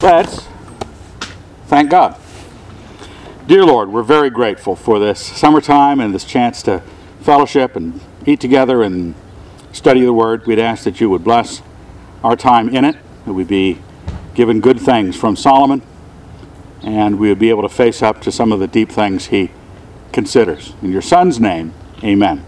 Let's thank God. Dear Lord, we're very grateful for this summertime and this chance to fellowship and eat together and study the Word. We'd ask that you would bless our time in it, that we be given good things from Solomon, and we would be able to face up to some of the deep things he considers. In your Son's name, amen.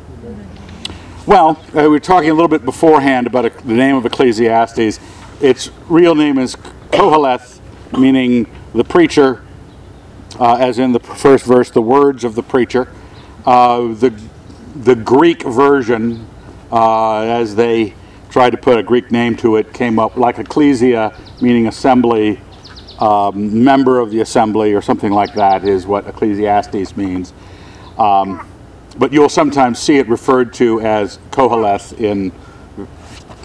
Well, uh, we were talking a little bit beforehand about a, the name of Ecclesiastes. Its real name is Koheleth, meaning the preacher, uh, as in the first verse, the words of the preacher. Uh, the, the Greek version, uh, as they tried to put a Greek name to it, came up like ecclesia, meaning assembly, um, member of the assembly, or something like that, is what Ecclesiastes means. Um, but you'll sometimes see it referred to as Koheleth in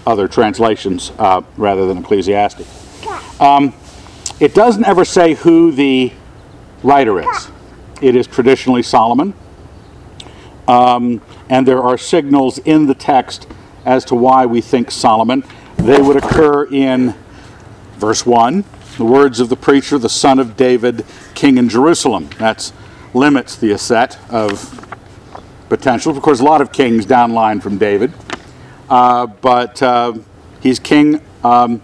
other translations uh, rather than Ecclesiastes. Um, it doesn't ever say who the writer is. It is traditionally Solomon. Um, and there are signals in the text as to why we think Solomon. They would occur in verse 1, the words of the preacher, the son of David, king in Jerusalem. That limits the set of potential. Of course, a lot of kings downline from David. Uh, but uh, he's king um,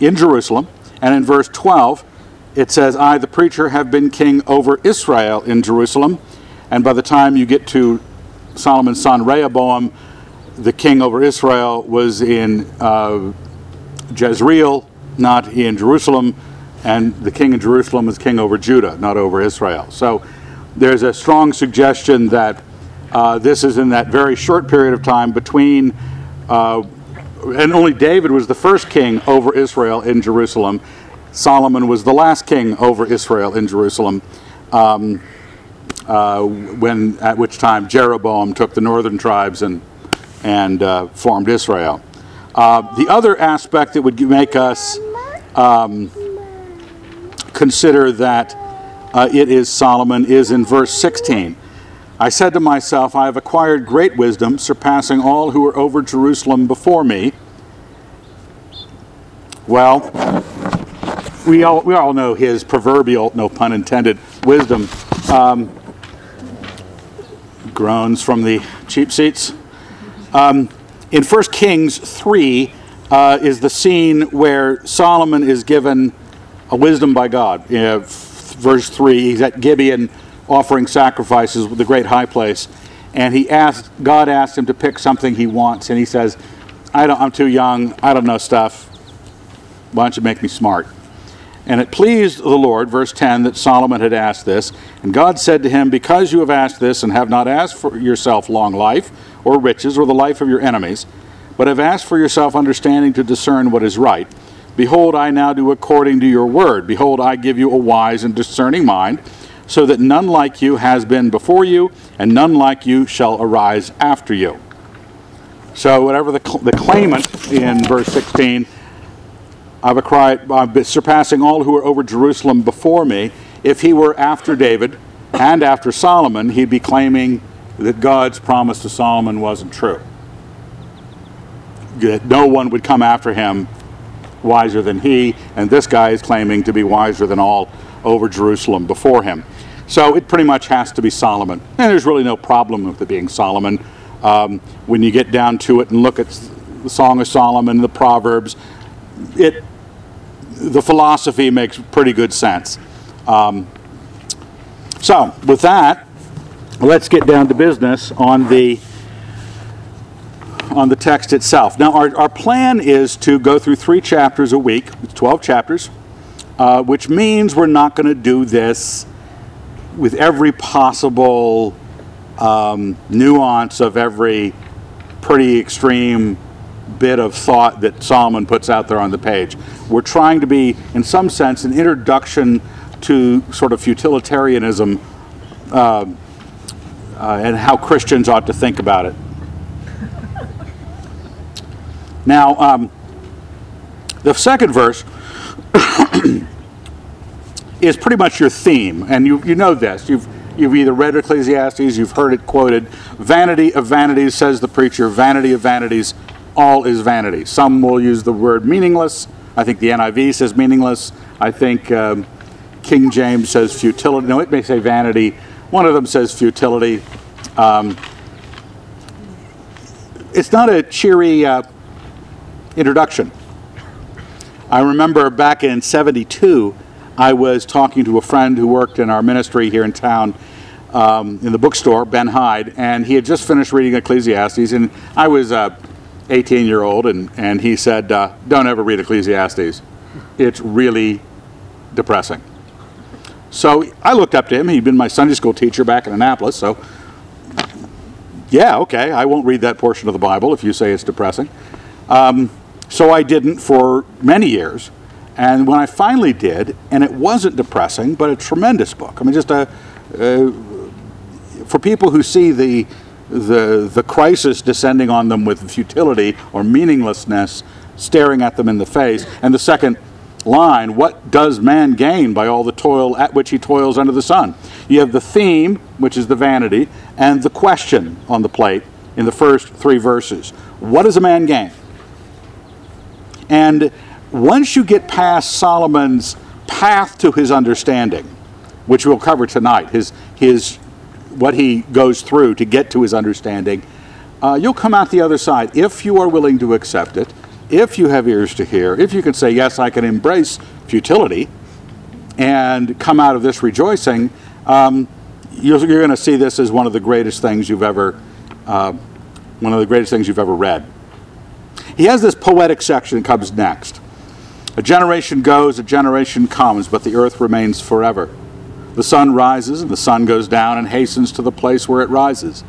in Jerusalem. And in verse 12, it says, I, the preacher, have been king over Israel in Jerusalem. And by the time you get to Solomon's son Rehoboam, the king over Israel was in uh, Jezreel, not in Jerusalem. And the king in Jerusalem was king over Judah, not over Israel. So there's a strong suggestion that uh, this is in that very short period of time between uh, and only David was the first king over Israel in Jerusalem. Solomon was the last king over Israel in Jerusalem, um, uh, when at which time Jeroboam took the northern tribes and and uh, formed Israel. Uh, the other aspect that would make us um, consider that uh, it is Solomon is in verse 16. I said to myself, I have acquired great wisdom, surpassing all who were over Jerusalem before me. Well, we all, we all know his proverbial, no pun intended, wisdom. Um, groans from the cheap seats. Um, in 1 Kings 3 uh, is the scene where Solomon is given a wisdom by God. Uh, verse 3, he's at Gibeon offering sacrifices with the great high place. And he asked, God asked him to pick something he wants. And he says, I don't, I'm too young. I don't know stuff. Why don't you make me smart? And it pleased the Lord, verse 10, that Solomon had asked this. And God said to him, Because you have asked this and have not asked for yourself long life or riches or the life of your enemies, but have asked for yourself understanding to discern what is right, behold, I now do according to your word. Behold, I give you a wise and discerning mind so that none like you has been before you, and none like you shall arise after you. So, whatever the, the claimant in verse 16, I've cried, I've surpassing all who were over Jerusalem before me. If he were after David and after Solomon, he'd be claiming that God's promise to Solomon wasn't true. That no one would come after him wiser than he, and this guy is claiming to be wiser than all over Jerusalem before him. So it pretty much has to be Solomon. And there's really no problem with it being Solomon. Um, when you get down to it and look at the Song of Solomon, the Proverbs, it, the philosophy makes pretty good sense. Um, so, with that, let's get down to business on the on the text itself. Now, our, our plan is to go through three chapters a week, 12 chapters, uh, which means we're not going to do this with every possible um, nuance of every pretty extreme bit of thought that Solomon puts out there on the page. We're trying to be, in some sense, an introduction to sort of utilitarianism uh, uh, and how Christians ought to think about it. Now, um, the second verse is pretty much your theme, and you, you know this. You've, you've either read Ecclesiastes, you've heard it quoted. Vanity of vanities, says the preacher, vanity of vanities, all is vanity. Some will use the word meaningless, I think the NIV says meaningless. I think um, King James says futility. No, it may say vanity. One of them says futility. Um, it's not a cheery uh, introduction. I remember back in 72, I was talking to a friend who worked in our ministry here in town um, in the bookstore, Ben Hyde, and he had just finished reading Ecclesiastes, and I was a 18 year old, and, and he said, uh, Don't ever read Ecclesiastes. It's really depressing. So I looked up to him. He'd been my Sunday school teacher back in Annapolis, so yeah, okay, I won't read that portion of the Bible if you say it's depressing. Um, so I didn't for many years. And when I finally did, and it wasn't depressing, but a tremendous book. I mean, just a, uh, for people who see the, the, the crisis descending on them with futility or meaninglessness staring at them in the face. And the second line, what does man gain by all the toil at which he toils under the sun? You have the theme, which is the vanity, and the question on the plate in the first three verses. What does a man gain? And once you get past Solomon's path to his understanding, which we'll cover tonight, his, his, what he goes through to get to his understanding, uh, you'll come out the other side if you are willing to accept it if you have ears to hear, if you can say, Yes, I can embrace futility and come out of this rejoicing, um, you're, you're going to see this as one of the greatest things you've ever, uh, one of the greatest things you've ever read. He has this poetic section that comes next. A generation goes, a generation comes, but the earth remains forever. The sun rises and the sun goes down and hastens to the place where it rises.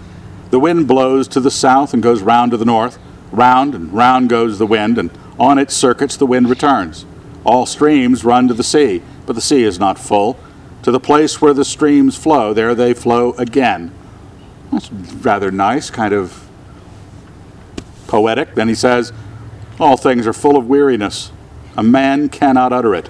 The wind blows to the south and goes round to the north. Round and round goes the wind, and on its circuits the wind returns. All streams run to the sea, but the sea is not full. To the place where the streams flow, there they flow again. That's rather nice, kind of poetic. Then he says, All things are full of weariness. A man cannot utter it.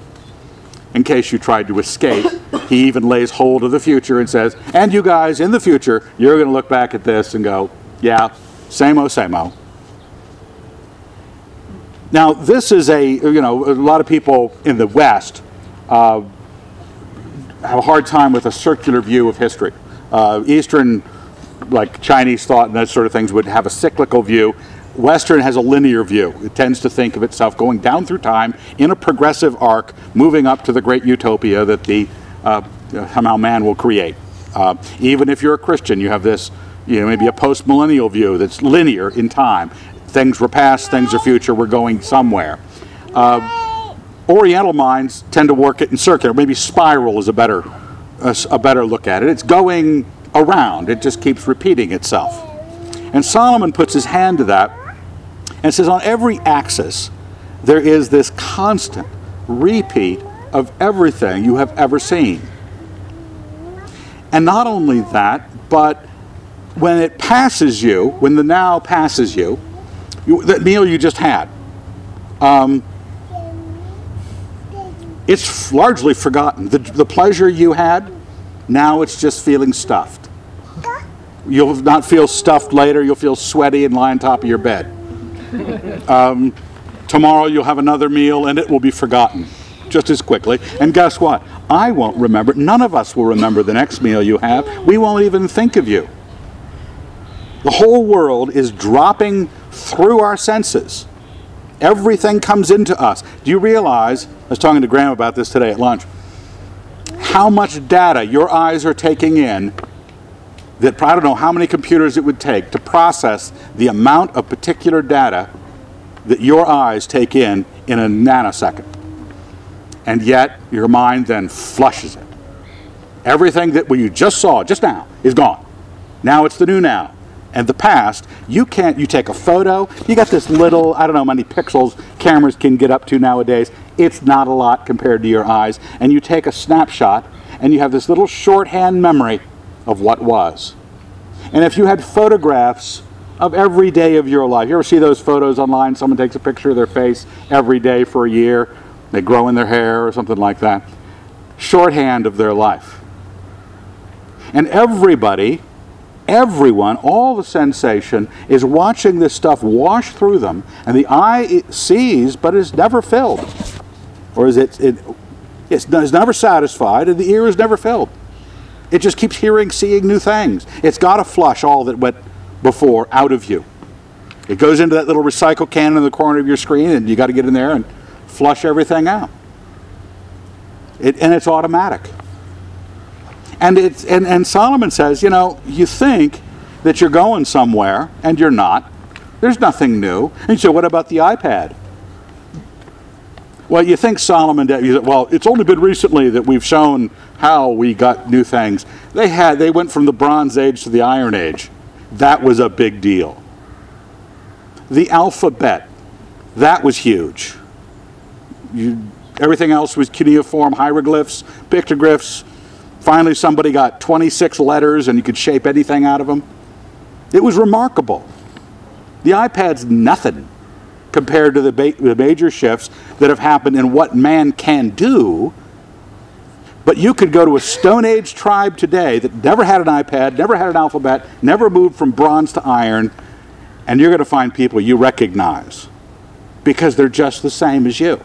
In case you tried to escape, he even lays hold of the future and says, And you guys, in the future, you're going to look back at this and go, Yeah, same o, same o. Now, this is a, you know, a lot of people in the West uh, have a hard time with a circular view of history. Uh, Eastern, like Chinese thought and those sort of things, would have a cyclical view. Western has a linear view. It tends to think of itself going down through time in a progressive arc, moving up to the great utopia that the uh, somehow man will create. Uh, even if you're a Christian, you have this, you know, maybe a post millennial view that's linear in time things were past, things are future, we're going somewhere. Uh, Oriental minds tend to work it in circular. Maybe spiral is a better, a, a better look at it. It's going around, it just keeps repeating itself. And Solomon puts his hand to that and says on every axis, there is this constant repeat of everything you have ever seen. And not only that, but when it passes you, when the now passes you, you, that meal you just had, um, it's largely forgotten. The, the pleasure you had, now it's just feeling stuffed. You'll not feel stuffed later, you'll feel sweaty and lie on top of your bed. Um, tomorrow you'll have another meal and it will be forgotten just as quickly. And guess what? I won't remember. None of us will remember the next meal you have. We won't even think of you. The whole world is dropping through our senses. Everything comes into us. Do you realize? I was talking to Graham about this today at lunch. How much data your eyes are taking in that I don't know how many computers it would take to process the amount of particular data that your eyes take in in a nanosecond. And yet, your mind then flushes it. Everything that you just saw just now is gone. Now it's the new now. and the past, you can't, you take a photo, you got this little, I don't know how many pixels cameras can get up to nowadays. It's not a lot compared to your eyes. And you take a snapshot, and you have this little shorthand memory of what was. And if you had photographs of every day of your life, you ever see those photos online? Someone takes a picture of their face every day for a year, they grow in their hair or something like that. Shorthand of their life. And everybody everyone, all the sensation, is watching this stuff wash through them, and the eye sees but is never filled. Or is it, it it's, it's never satisfied, and the ear is never filled. It just keeps hearing, seeing new things. It's got to flush all that went before out of you. It goes into that little recycle can in the corner of your screen, and you got to get in there and flush everything out. It, and it's automatic. And, it's, and, and Solomon says, you know, you think that you're going somewhere, and you're not. There's nothing new. And you say, what about the iPad? Well, you think Solomon did. Well, it's only been recently that we've shown how we got new things. They had. They went from the Bronze Age to the Iron Age. That was a big deal. The alphabet, that was huge. You, everything else was cuneiform hieroglyphs, pictographs, Finally, somebody got 26 letters and you could shape anything out of them. It was remarkable. The iPad's nothing compared to the, ba- the major shifts that have happened in what man can do. But you could go to a Stone Age tribe today that never had an iPad, never had an alphabet, never moved from bronze to iron, and you're going to find people you recognize because they're just the same as you.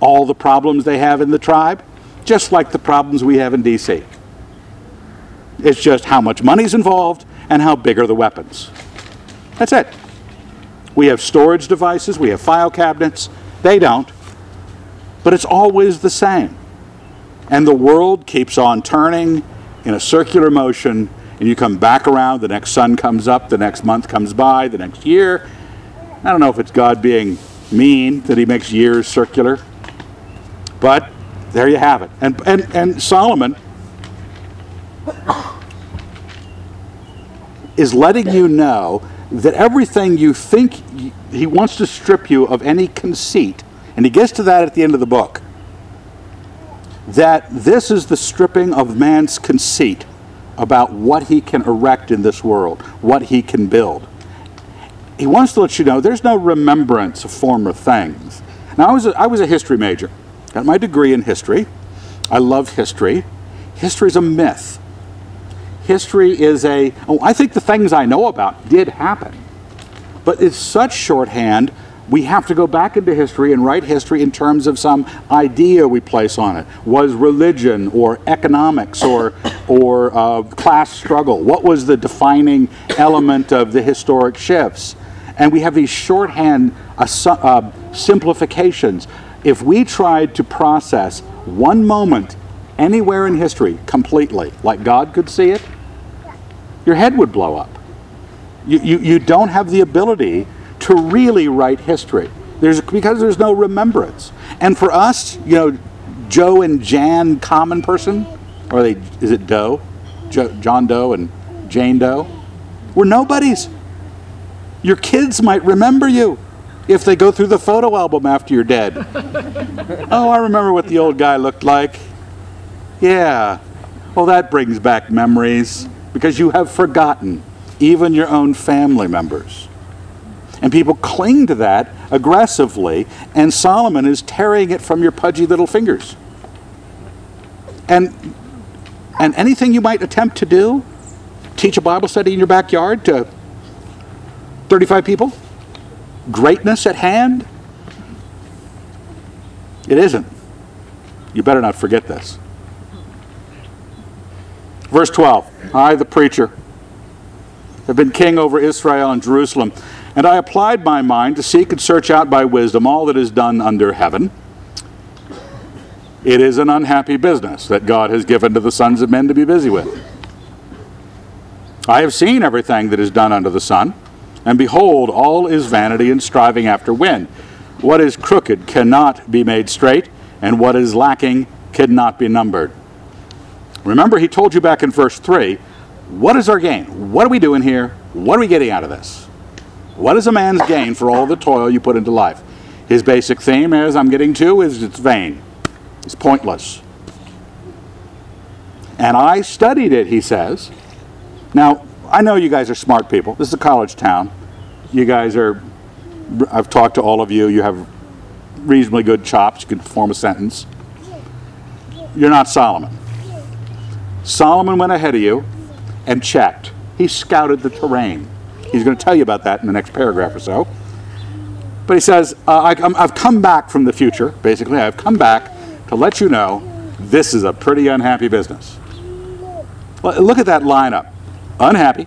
All the problems they have in the tribe, just like the problems we have in D.C. It's just how much money's involved and how big are the weapons. That's it. We have storage devices, we have file cabinets. They don't. But it's always the same. And the world keeps on turning in a circular motion, and you come back around, the next sun comes up, the next month comes by, the next year. I don't know if it's God being mean that he makes years circular, but there you have it. And, and, and Solomon is letting you know that everything you think, he wants to strip you of any conceit. And he gets to that at the end of the book. That this is the stripping of man's conceit about what he can erect in this world, what he can build. He wants to let you know there's no remembrance of former things. Now, I was a, I was a history major. Got my degree in history. I love history. History is a myth. History is a, oh, I think the things I know about did happen. But it's such shorthand, we have to go back into history and write history in terms of some idea we place on it. Was religion or economics or, or uh, class struggle? What was the defining element of the historic shifts? And we have these shorthand uh, simplifications if we tried to process one moment anywhere in history completely, like God could see it, your head would blow up. You, you, you don't have the ability to really write history. There's, because there's no remembrance. And for us, you know, Joe and Jan, common person, or they, is it Doe? Jo, John Doe and Jane Doe? We're nobodies. Your kids might remember you if they go through the photo album after you're dead. oh, I remember what the old guy looked like. Yeah. Well, that brings back memories because you have forgotten even your own family members. And people cling to that aggressively, and Solomon is tearing it from your pudgy little fingers. And, and anything you might attempt to do, teach a Bible study in your backyard to 35 people, greatness at hand? It isn't. You better not forget this. Verse 12 I, the preacher, have been king over Israel and Jerusalem, and I applied my mind to seek and search out by wisdom all that is done under heaven. It is an unhappy business that God has given to the sons of men to be busy with. I have seen everything that is done under the sun and behold, all is vanity and striving after wind. What is crooked cannot be made straight, and what is lacking cannot be numbered. Remember, he told you back in verse 3 what is our gain? What are we doing here? What are we getting out of this? What is a man's gain for all the toil you put into life? His basic theme, as I'm getting to, is it's vain. It's pointless. And I studied it, he says. Now, I know you guys are smart people. This is a college town. You guys are, I've talked to all of you. You have reasonably good chops. You can form a sentence. You're not Solomon. Solomon went ahead of you and checked. He scouted the terrain. He's going to tell you about that in the next paragraph or so. But he says, uh, I, have come back from the future, basically. I've come back to let you know this is a pretty unhappy business. Look at that lineup unhappy,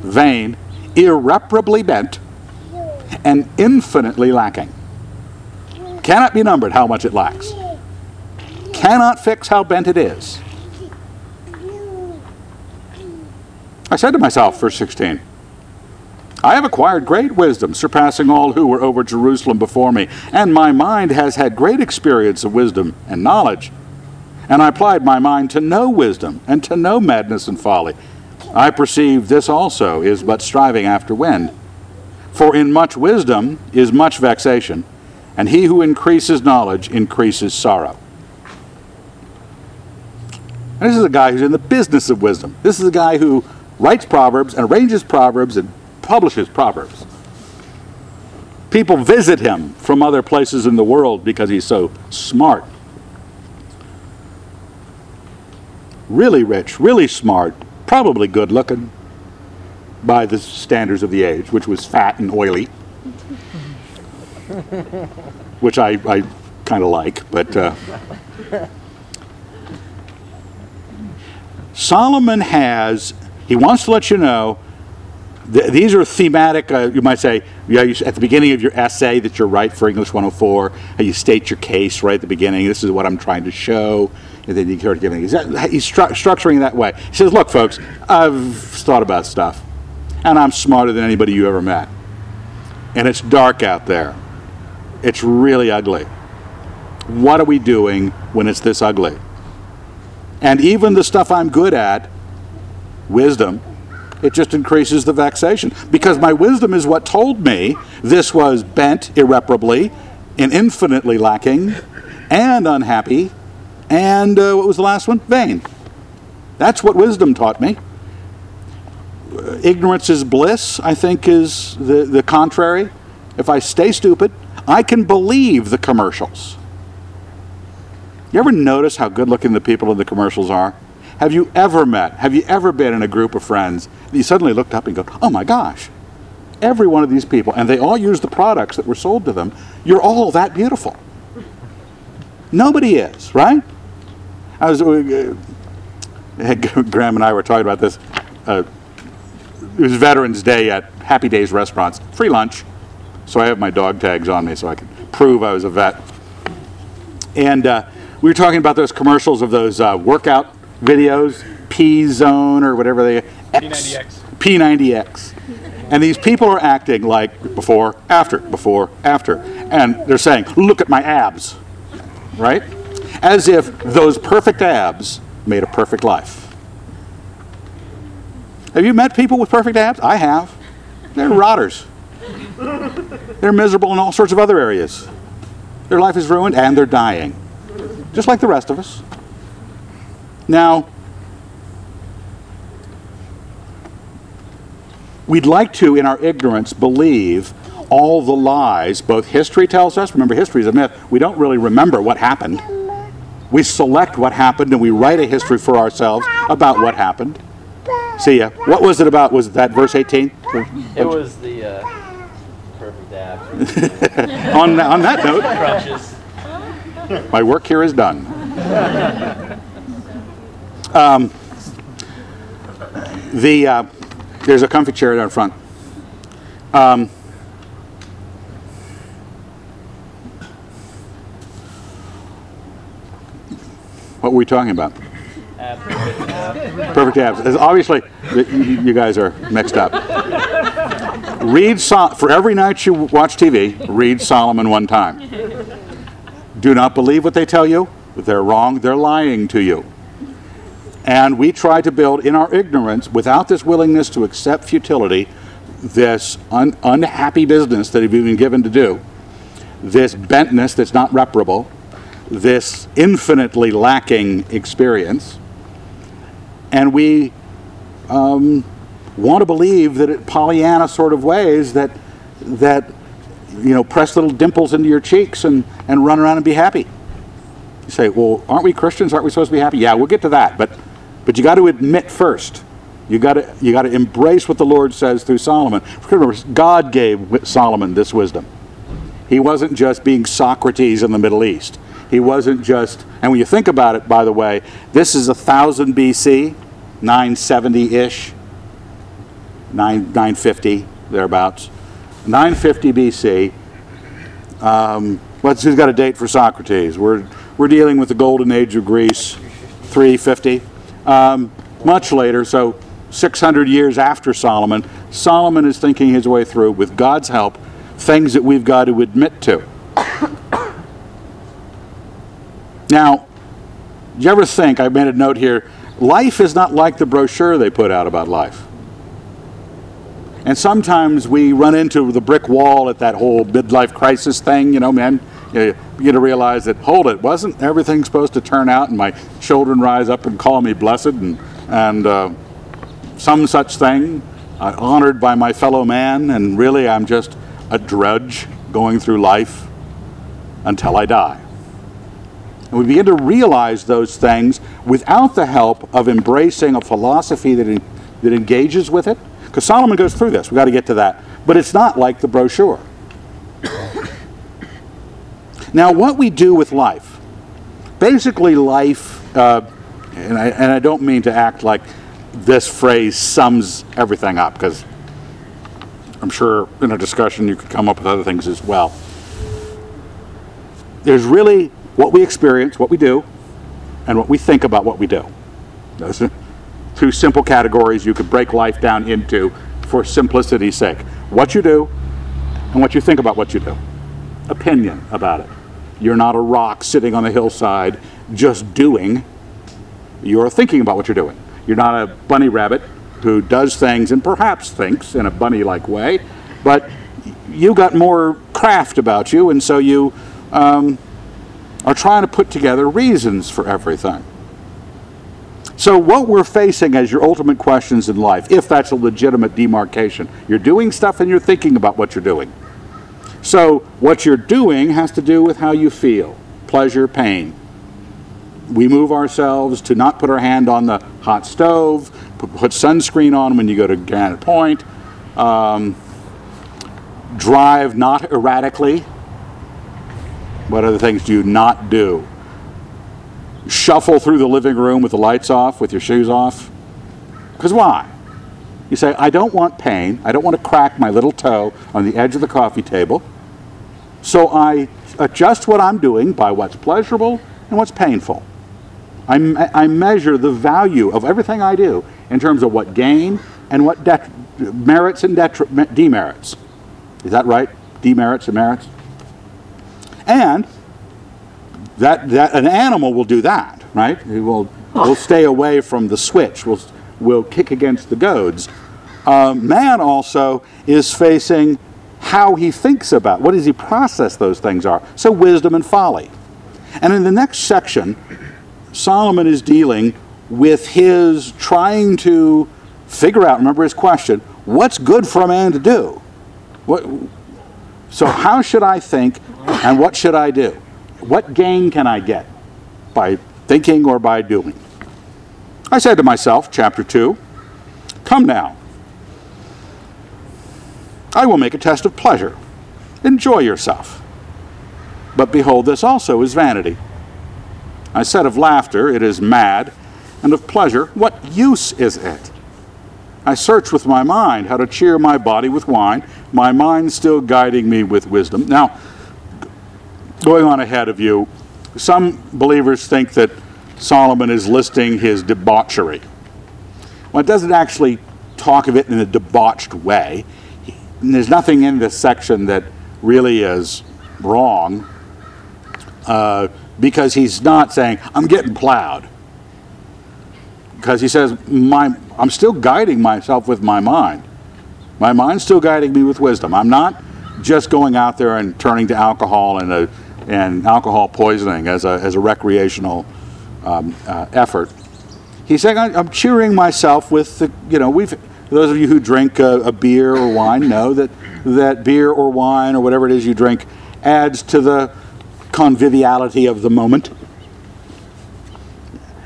vain, irreparably bent, and infinitely lacking. Cannot be numbered how much it lacks. Cannot fix how bent it is. I said to myself, verse 16, I have acquired great wisdom, surpassing all who were over Jerusalem before me, and my mind has had great experience of wisdom and knowledge. And I applied my mind to know wisdom and to know madness and folly. I perceive this also is but striving after wind. For in much wisdom is much vexation, and he who increases knowledge increases sorrow. And this is a guy who's in the business of wisdom. This is a guy who writes Proverbs and arranges Proverbs and publishes Proverbs. People visit him from other places in the world because he's so smart. Really rich, really smart, probably good looking by the standards of the age, which was fat and oily, which I, I kind of like, but. Uh, Solomon has he wants to let you know th- these are thematic, uh, you might say, you, at the beginning of your essay that you're right for English 104, you state your case right at the beginning. This is what I'm trying to show. And then you start giving, he's stru- structuring that way. He says, look, folks, I've thought about stuff, and I'm smarter than anybody you ever met. And it's dark out there. It's really ugly. What are we doing when it's this ugly? And even the stuff I'm good at, wisdom, it just increases the vexation. Because my wisdom is what told me this was bent irreparably and infinitely lacking and unhappy. And uh, what was the last one? Vain. That's what wisdom taught me. Ignorance is bliss, I think, is the, the contrary. If I stay stupid, I can believe the commercials. You ever notice how good looking the people in the commercials are? Have you ever met, have you ever been in a group of friends that you suddenly looked up and go, oh my gosh, every one of these people, and they all use the products that were sold to them, you're all that beautiful. Nobody is, right? I was, uh, Graham and I were talking about this. Uh, it was Veterans Day at Happy Days restaurants, free lunch. So I have my dog tags on me so I can prove I was a vet. And uh, we were talking about those commercials of those uh, workout videos, P Zone or whatever they X, P90X. P90X. And these people are acting like before, after, before, after. And they're saying, look at my abs, right? As if those perfect abs made a perfect life. Have you met people with perfect abs? I have. They're rotters. They're miserable in all sorts of other areas. Their life is ruined and they're dying, just like the rest of us. Now, we'd like to, in our ignorance, believe all the lies both history tells us. Remember, history is a myth. We don't really remember what happened. We select what happened and we write a history for ourselves about what happened. See ya. What was it about? Was it that verse 18? It was the uh, perfect app. on, on that note, my work here is done. Um, the uh, there's a comfy chair down front. Um, what were we talking about? Uh, perfect app. Perfect abs. Obviously, you guys are mixed up. Read for every night you watch TV. Read Solomon one time. Do not believe what they tell you. They're wrong. They're lying to you. And we try to build in our ignorance, without this willingness to accept futility, this un- unhappy business that we've been given to do, this bentness that's not reparable, this infinitely lacking experience, and we um, want to believe that it Pollyanna sort of ways that that you know press little dimples into your cheeks and, and run around and be happy. You say, well, aren't we Christians? Aren't we supposed to be happy? Yeah, we'll get to that, but but you got to admit first. You got to you got to embrace what the Lord says through Solomon. Remember, God gave Solomon this wisdom. He wasn't just being Socrates in the Middle East. He wasn't just, and when you think about it, by the way, this is 1000 BC, 970 ish, 950, thereabouts. 950 BC. Um, let's, who's got a date for Socrates? We're, we're dealing with the golden age of Greece, 350. Um, much later, so 600 years after Solomon, Solomon is thinking his way through, with God's help, things that we've got to admit to. Now, do you ever think, I made a note here, life is not like the brochure they put out about life. And sometimes we run into the brick wall at that whole midlife crisis thing, you know, man. Get to realize that, hold it, wasn't everything supposed to turn out and my children rise up and call me blessed and, and uh, some such thing, uh, honored by my fellow man, and really I'm just a drudge going through life until I die. And we begin to realize those things without the help of embracing a philosophy that, that engages with it. Because Solomon goes through this. We've got to get to that. But it's not like the brochure. Now, what we do with life, basically, life, uh, and, I, and I don't mean to act like this phrase sums everything up, because I'm sure in a discussion you could come up with other things as well. There's really what we experience, what we do, and what we think about what we do. Those are two simple categories you could break life down into for simplicity's sake. What you do and what you think about what you do. Opinion about it. You're not a rock sitting on the hillside just doing. You're thinking about what you're doing. You're not a bunny rabbit who does things and perhaps thinks in a bunny like way, but you got more craft about you, and so you um, are trying to put together reasons for everything. So, what we're facing as your ultimate questions in life, if that's a legitimate demarcation, you're doing stuff and you're thinking about what you're doing. So, what you're doing has to do with how you feel pleasure, pain. We move ourselves to not put our hand on the hot stove, put sunscreen on when you go to Granite Point, um, drive not erratically what other things do you not do? Shuffle through the living room with the lights off, with your shoes off? Because why? You say, I don't want pain. I don't want to crack my little toe on the edge of the coffee table. So I adjust what I'm doing by what's pleasurable and what's painful. I, I measure the value of everything I do in terms of what gain and what det- merits and detri- demerits. Is that right? Demerits and merits? And that, that an animal will do that, right? He will, will stay away from the switch, will, will kick against the goads. Uh, man also is facing how he thinks about what does he process those things are. So wisdom and folly. And in the next section, Solomon is dealing with his trying to figure out, remember his question, what's good for a man to do? What, so, how should I think and what should I do? What gain can I get by thinking or by doing? I said to myself, chapter 2, Come now. I will make a test of pleasure. Enjoy yourself. But behold, this also is vanity. I said of laughter, it is mad, and of pleasure, what use is it? I search with my mind how to cheer my body with wine, my mind still guiding me with wisdom. Now, going on ahead of you, some believers think that Solomon is listing his debauchery. Well, it doesn't actually talk of it in a debauched way. There's nothing in this section that really is wrong uh, because he's not saying, I'm getting plowed. Because he says, my, I'm still guiding myself with my mind. My mind's still guiding me with wisdom. I'm not just going out there and turning to alcohol and, a, and alcohol poisoning as a, as a recreational um, uh, effort. He's saying, I'm cheering myself with the, you know, we've, those of you who drink a, a beer or wine know that, that beer or wine or whatever it is you drink adds to the conviviality of the moment.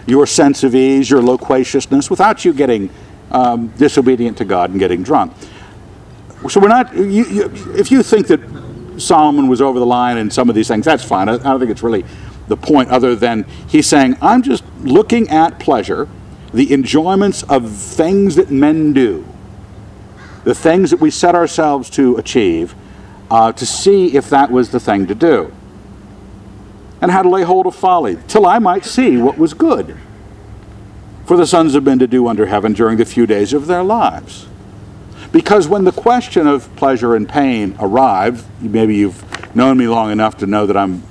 Your sense of ease, your loquaciousness, without you getting um, disobedient to God and getting drunk. So we're not, you, you, if you think that Solomon was over the line in some of these things, that's fine. I, I don't think it's really the point, other than he's saying, I'm just looking at pleasure, the enjoyments of things that men do, the things that we set ourselves to achieve, uh, to see if that was the thing to do. And how to lay hold of folly, till I might see what was good for the sons of men to do under heaven during the few days of their lives. Because when the question of pleasure and pain arrive, maybe you've known me long enough to know that I'm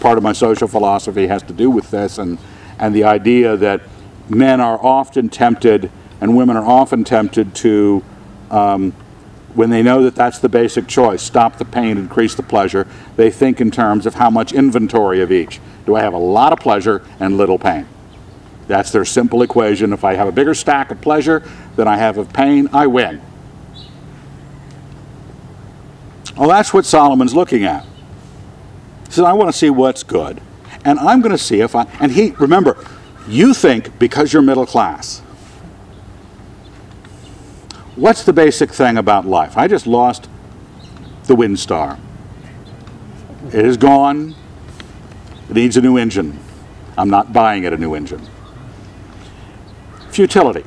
part of my social philosophy has to do with this and, and the idea that men are often tempted and women are often tempted to, um, when they know that that's the basic choice, stop the pain, increase the pleasure, they think in terms of how much inventory of each. Do I have a lot of pleasure and little pain? That's their simple equation. If I have a bigger stack of pleasure than I have of pain, I win. Well, that's what Solomon's looking at. He says, I want to see what's good. And I'm going to see if I. And he, remember, you think because you're middle class. What's the basic thing about life? I just lost the Windstar. It is gone. It needs a new engine. I'm not buying it a new engine. Futility.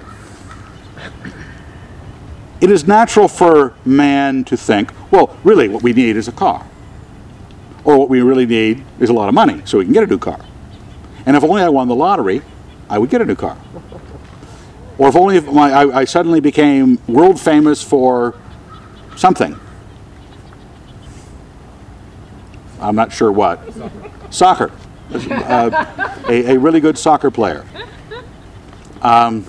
It is natural for man to think, well, really, what we need is a car. Or what we really need is a lot of money so we can get a new car. And if only I won the lottery, I would get a new car. Or if only if my, I, I suddenly became world famous for something. I'm not sure what. Soccer. Uh, a, a really good soccer player. Um,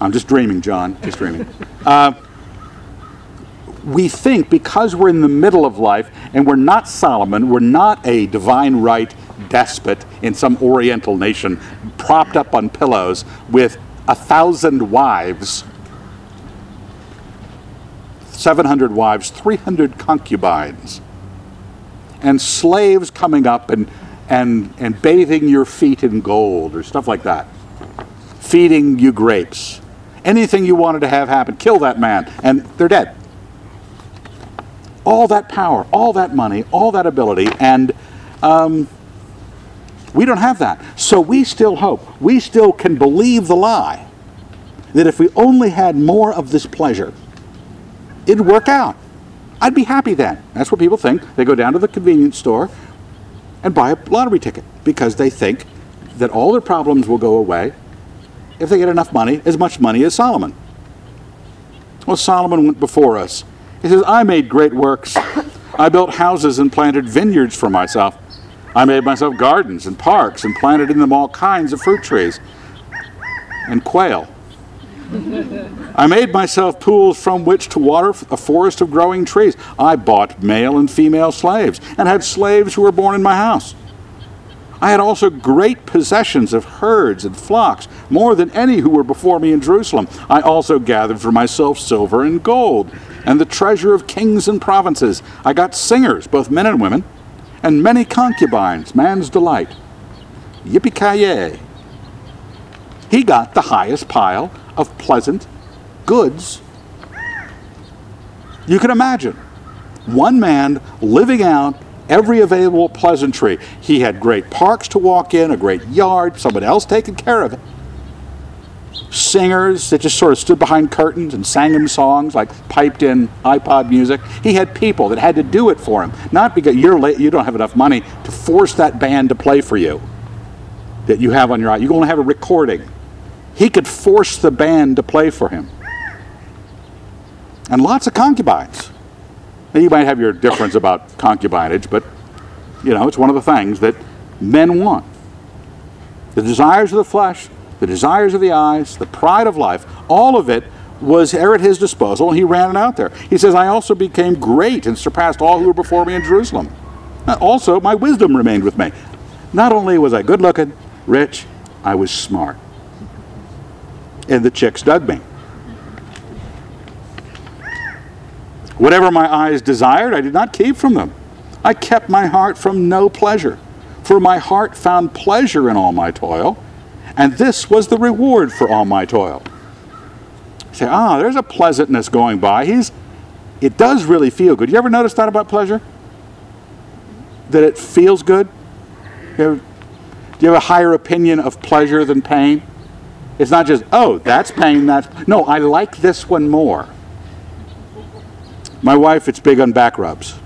I'm just dreaming, John, just dreaming. Uh, we think because we're in the middle of life and we're not Solomon, we're not a divine right despot in some oriental nation propped up on pillows with a thousand wives, 700 wives, 300 concubines, and slaves coming up and, and, and bathing your feet in gold or stuff like that, feeding you grapes. Anything you wanted to have happen, kill that man, and they're dead all that power, all that money, all that ability, and um, we don't have that. So we still hope. We still can believe the lie that if we only had more of this pleasure, it'd work out. I'd be happy then. That's what people think. They go down to the convenience store and buy a lottery ticket because they think that all their problems will go away if they get enough money, as much money as Solomon. Well, Solomon went before us he says, I made great works. I built houses and planted vineyards for myself. I made myself gardens and parks and planted in them all kinds of fruit trees and quail. I made myself pools from which to water a forest of growing trees. I bought male and female slaves and had slaves who were born in my house. I had also great possessions of herds and flocks, more than any who were before me in Jerusalem. I also gathered for myself silver and gold, and the treasure of kings and provinces. I got singers, both men and women, and many concubines, man's delight. Yippee ki He got the highest pile of pleasant goods you can imagine. One man living out every available pleasantry. He had great parks to walk in, a great yard, someone else taking care of it. Singers that just sort of stood behind curtains and sang him songs like piped in iPod music. He had people that had to do it for him, not because you're late, you don't have enough money to force that band to play for you that you have on your eye. You're going to have a recording. He could force the band to play for him. And lots of concubines. Now, you might have your difference about concubinage, but you know, it's one of the things that men want. The desires of the flesh, the desires of the eyes, the pride of life, all of it was at his disposal, and he ran it out there. He says, I also became great and surpassed all who were before me in Jerusalem. Also, my wisdom remained with me. Not only was I good looking, rich, I was smart. And the chicks dug me. Whatever my eyes desired, I did not keep from them. I kept my heart from no pleasure, for my heart found pleasure in all my toil, and this was the reward for all my toil. You say, ah, there's a pleasantness going by. He's, it does really feel good. You ever notice that about pleasure? That it feels good? You ever, do you have a higher opinion of pleasure than pain? It's not just, oh, that's pain, that's. No, I like this one more. My wife, it's big on back rubs.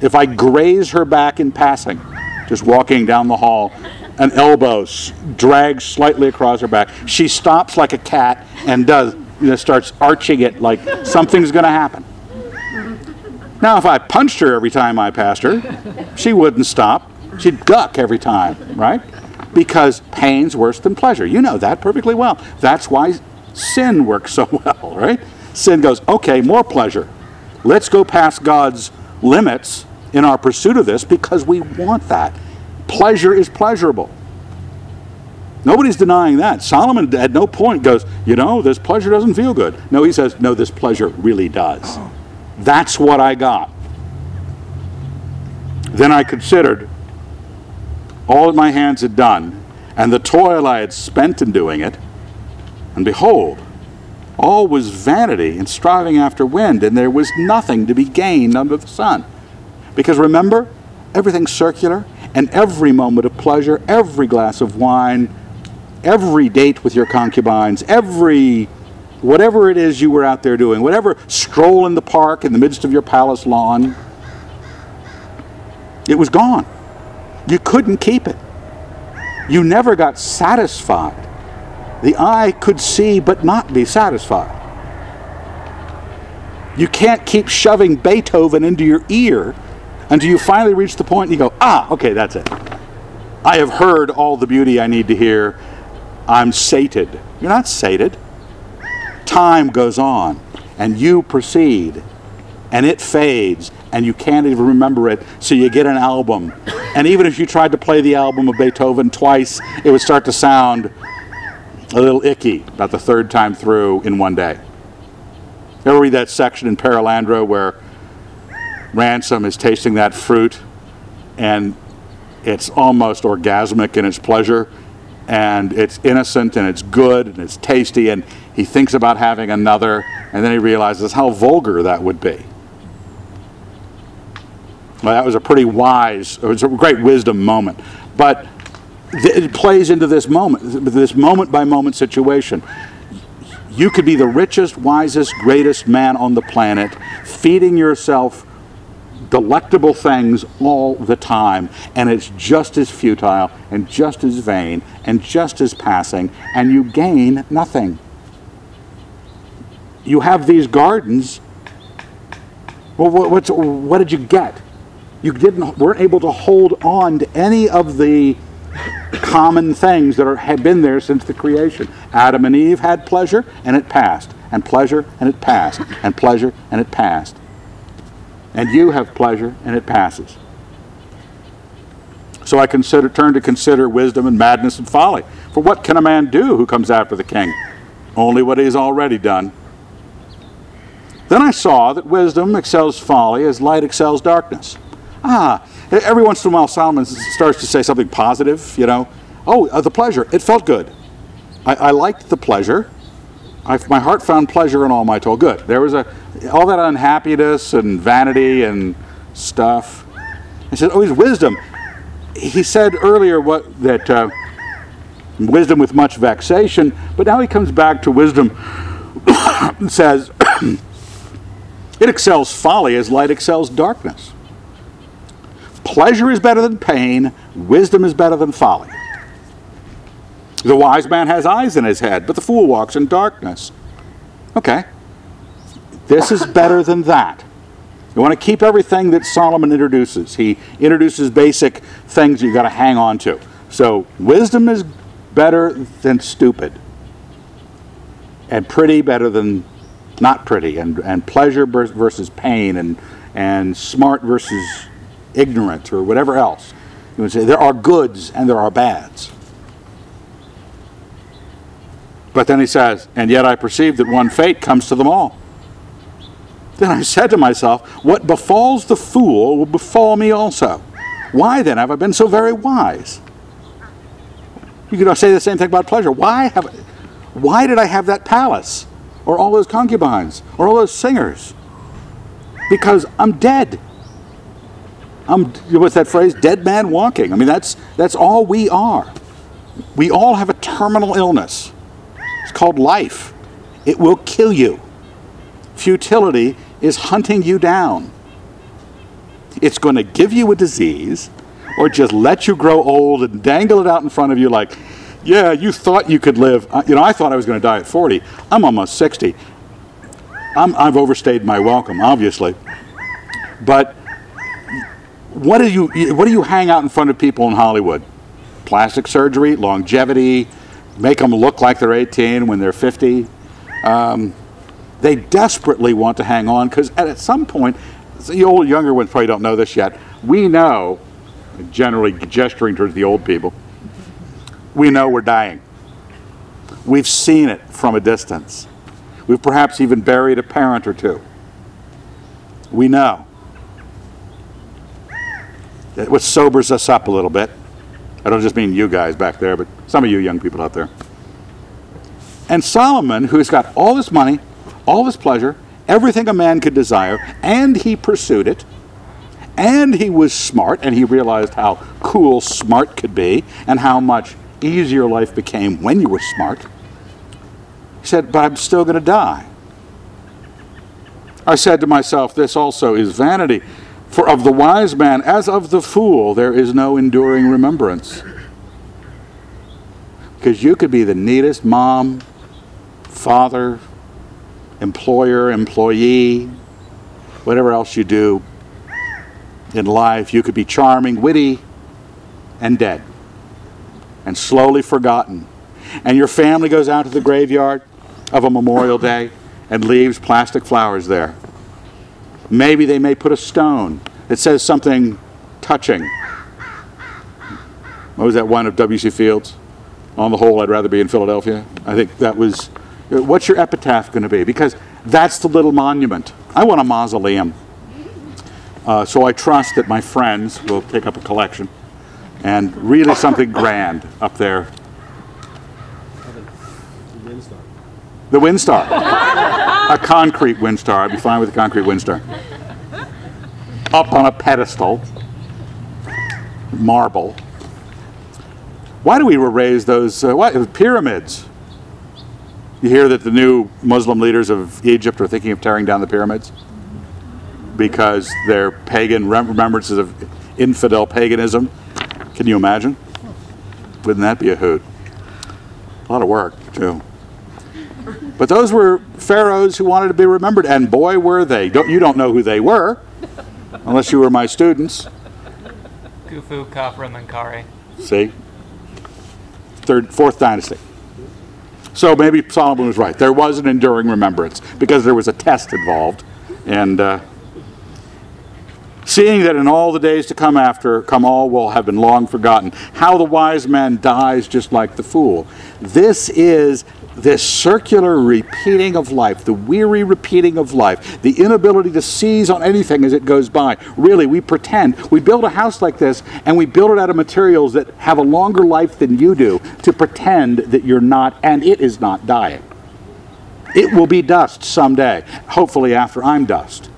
If I graze her back in passing, just walking down the hall, an elbow drags slightly across her back, she stops like a cat and does, you know, starts arching it like something's going to happen. Now, if I punched her every time I passed her, she wouldn't stop. She'd duck every time, right? Because pain's worse than pleasure. You know that perfectly well. That's why sin works so well, right? Sin goes, okay, more pleasure. Let's go past God's limits in our pursuit of this because we want that. Pleasure is pleasurable. Nobody's denying that. Solomon at no point goes, you know, this pleasure doesn't feel good. No, he says, no, this pleasure really does. That's what I got. Then I considered all that my hands had done and the toil I had spent in doing it, and behold, all was vanity and striving after wind, and there was nothing to be gained under the sun. Because remember, everything's circular, and every moment of pleasure, every glass of wine, every date with your concubines, every whatever it is you were out there doing, whatever stroll in the park in the midst of your palace lawn, it was gone. You couldn't keep it. You never got satisfied. The eye could see but not be satisfied. You can't keep shoving Beethoven into your ear until you finally reach the point and you go, ah, okay, that's it. I have heard all the beauty I need to hear. I'm sated. You're not sated. Time goes on and you proceed and it fades and you can't even remember it, so you get an album. And even if you tried to play the album of Beethoven twice, it would start to sound a little icky about the third time through in one day. Ever read that section in Perelandra where Ransom is tasting that fruit and it's almost orgasmic in its pleasure and it's innocent and it's good and it's tasty and he thinks about having another and then he realizes how vulgar that would be. Well, that was a pretty wise, it was a great wisdom moment. But it plays into this moment, this moment by moment situation. You could be the richest, wisest, greatest man on the planet, feeding yourself delectable things all the time, and it's just as futile and just as vain and just as passing, and you gain nothing. You have these gardens. Well, what, what did you get? you didn't weren't able to hold on to any of the common things that are, had been there since the creation. Adam and Eve had pleasure and it passed, and pleasure and it passed, and pleasure and it passed. And you have pleasure and it passes. So I consider, turn to consider wisdom and madness and folly. For what can a man do who comes after the king? Only what he has already done. Then I saw that wisdom excels folly as light excels darkness. Ah, every once in a while Solomon starts to say something positive, you know. Oh, uh, the pleasure. It felt good. I, I liked the pleasure. I, my heart found pleasure in all my toil. Good. There was a all that unhappiness and vanity and stuff. He said, "Oh, he's wisdom." He said earlier what that uh, wisdom with much vexation, but now he comes back to wisdom and says, "It excels folly as light excels darkness." Pleasure is better than pain, wisdom is better than folly. The wise man has eyes in his head, but the fool walks in darkness. Okay. This is better than that. You want to keep everything that Solomon introduces. He introduces basic things you've got to hang on to. So, wisdom is better than stupid, and pretty better than not pretty, and, and pleasure versus pain, and, and smart versus ignorant, or whatever else. You would say there are goods and there are bads. But then he says, And yet I perceive that one fate comes to them all. Then I said to myself, What befalls the fool will befall me also. Why then have I been so very wise? You could say the same thing about pleasure. Why have why did I have that palace? Or all those concubines? Or all those singers? Because I'm dead. I'm what's that phrase? Dead man walking. I mean that's that's all we are. We all have a terminal illness. It's called life. It will kill you. Futility is hunting you down. It's going to give you a disease or just let you grow old and dangle it out in front of you like, yeah, you thought you could live. You know, I thought I was going to die at 40. I'm almost 60. I'm, I've overstayed my welcome, obviously. But what do you what do you hang out in front of people in Hollywood? Plastic surgery, longevity, make them look like they're 18 when they're 50. Um, they desperately want to hang on because at some point, the old younger ones probably don't know this yet. We know, generally gesturing towards the old people, we know we're dying. We've seen it from a distance. We've perhaps even buried a parent or two. We know. It What sobers us up a little bit. I don't just mean you guys back there, but some of you young people out there. And Solomon, who's got all this money, all his pleasure, everything a man could desire, and he pursued it, and he was smart, and he realized how cool smart could be, and how much easier life became when you were smart. He said, But I'm still going to die. I said to myself, This also is vanity. For of the wise man, as of the fool, there is no enduring remembrance. Because you could be the neatest mom, father, employer, employee, whatever else you do in life. You could be charming, witty, and dead, and slowly forgotten. And your family goes out to the graveyard of a Memorial Day and leaves plastic flowers there. Maybe they may put a stone that says something touching. What was that one of W.C. Fields? On the whole, I'd rather be in Philadelphia. I think that was. What's your epitaph going to be? Because that's the little monument. I want a mausoleum. Uh, so I trust that my friends will take up a collection and really something grand up there. The Windstar. The Windstar. a concrete Windstar. I'd be fine with a concrete Windstar. Up on a pedestal, marble. Why do we raise those uh, what, pyramids? You hear that the new Muslim leaders of Egypt are thinking of tearing down the pyramids because they're pagan remembrances of infidel paganism. Can you imagine? Wouldn't that be a hoot? A lot of work, too. But those were pharaohs who wanted to be remembered, and boy, were they. Don't, you don't know who they were, unless you were my students. Khufu, Khafra, Menkaure. See? Third, fourth dynasty. So maybe Solomon was right. There was an enduring remembrance because there was a test involved. And uh, seeing that in all the days to come after, come all will have been long forgotten. How the wise man dies just like the fool. This is this circular repeating of life, the weary repeating of life, the inability to seize on anything as it goes by. Really, we pretend. We build a house like this and we build it out of materials that have a longer life than you do to pretend that you're not and it is not dying. It will be dust someday, hopefully after I'm dust.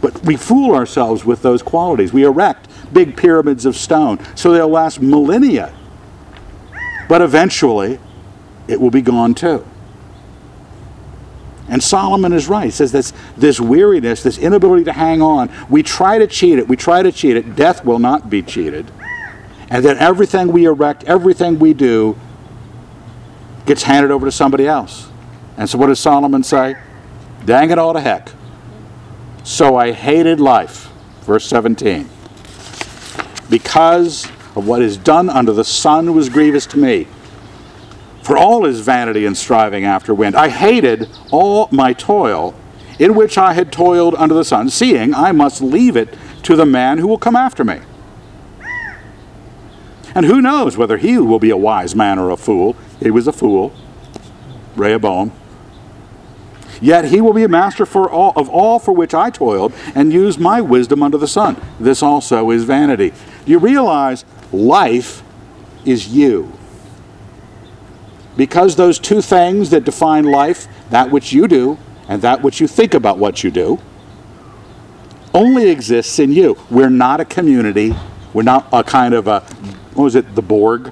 But we fool ourselves with those qualities. We erect big pyramids of stone so they'll last millennia. But eventually, it will be gone too. And Solomon is right. He says this, this weariness, this inability to hang on, we try to cheat it, we try to cheat it. Death will not be cheated. And then everything we erect, everything we do, gets handed over to somebody else. And so what does Solomon say? Dang it all to heck. So I hated life. Verse 17. Because of what is done under the sun was grievous to me. For all is vanity and striving after wind. I hated all my toil, in which I had toiled under the sun, seeing I must leave it to the man who will come after me. And who knows whether he will be a wise man or a fool? He was a fool, Rehoboam. Yet he will be a master for all, of all for which I toiled and used my wisdom under the sun. This also is vanity. Do you realize life is you? Because those two things that define life, that which you do and that which you think about what you do, only exists in you. We're not a community. We're not a kind of a, what was it, the Borg?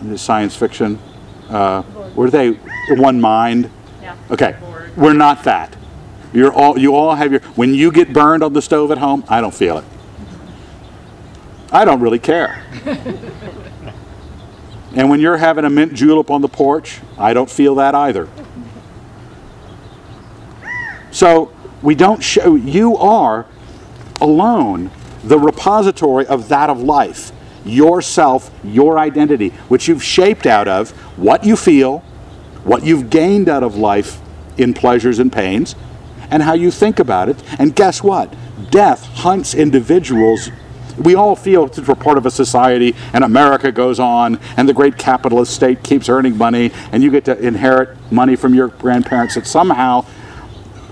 In the science fiction. Uh, were they one mind? Yeah. Okay, we're not that. You're all, you all have your, when you get burned on the stove at home, I don't feel it. I don't really care. and when you're having a mint julep on the porch, I don't feel that either. So we don't show, you are alone the repository of that of life, yourself, your identity, which you've shaped out of what you feel, what you've gained out of life in pleasures and pains, and how you think about it. And guess what? Death hunts individuals. We all feel that we're part of a society, and America goes on, and the great capitalist state keeps earning money, and you get to inherit money from your grandparents that somehow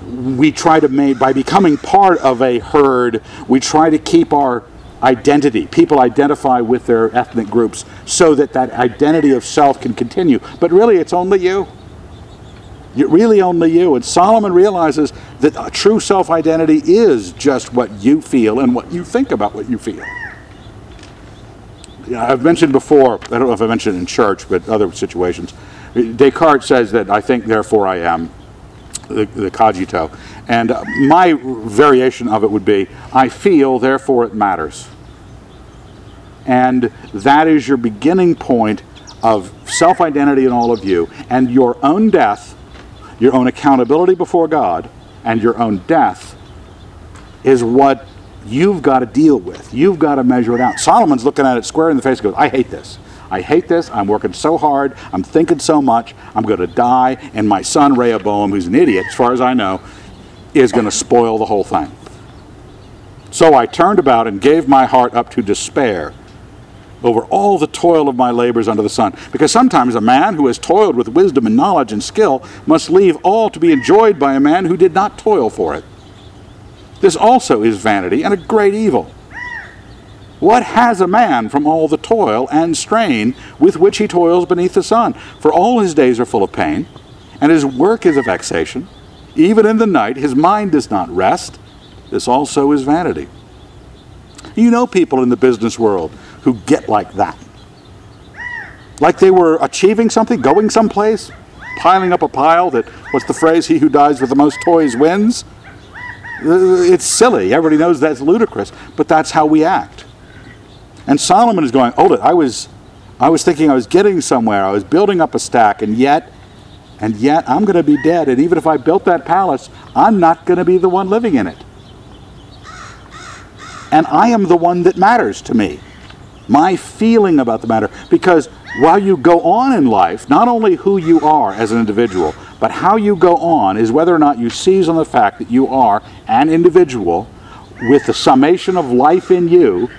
we try to make by becoming part of a herd we try to keep our identity. People identify with their ethnic groups so that that identity of self can continue. But really it's only you really only you and solomon realizes that true self-identity is just what you feel and what you think about what you feel I've mentioned before, I don't know if I mentioned in church, but other situations. Descartes says that I think, therefore I am the, the cogito. And uh, my variation of it would be I feel, therefore it matters. And that is your beginning point of self identity in all of you, and your own death, your own accountability before God, and your own death is what you've got to deal with. You've got to measure it out. Solomon's looking at it square in the face and goes, I hate this. I hate this. I'm working so hard. I'm thinking so much. I'm going to die. And my son, Rehoboam, who's an idiot, as far as I know, is going to spoil the whole thing. So I turned about and gave my heart up to despair over all the toil of my labors under the sun. Because sometimes a man who has toiled with wisdom and knowledge and skill must leave all to be enjoyed by a man who did not toil for it. This also is vanity and a great evil. What has a man from all the toil and strain with which he toils beneath the sun? For all his days are full of pain, and his work is a vexation. Even in the night, his mind does not rest. This also is vanity. You know people in the business world who get like that. Like they were achieving something, going someplace, piling up a pile that, what's the phrase, he who dies with the most toys wins? Uh, It's silly. Everybody knows that's ludicrous, but that's how we act. And Solomon is going, hold it, I was, I was thinking I was getting somewhere. I was building up a stack, and yet, and yet I'm going to be dead. And even if I built that palace, I'm not going to be the one living in it. And I am the one that matters to me. My feeling about the matter. Because while you go on in life, not only who you are as an individual, but how you go on is whether or not you seize on the fact that you are an individual with the summation of life in you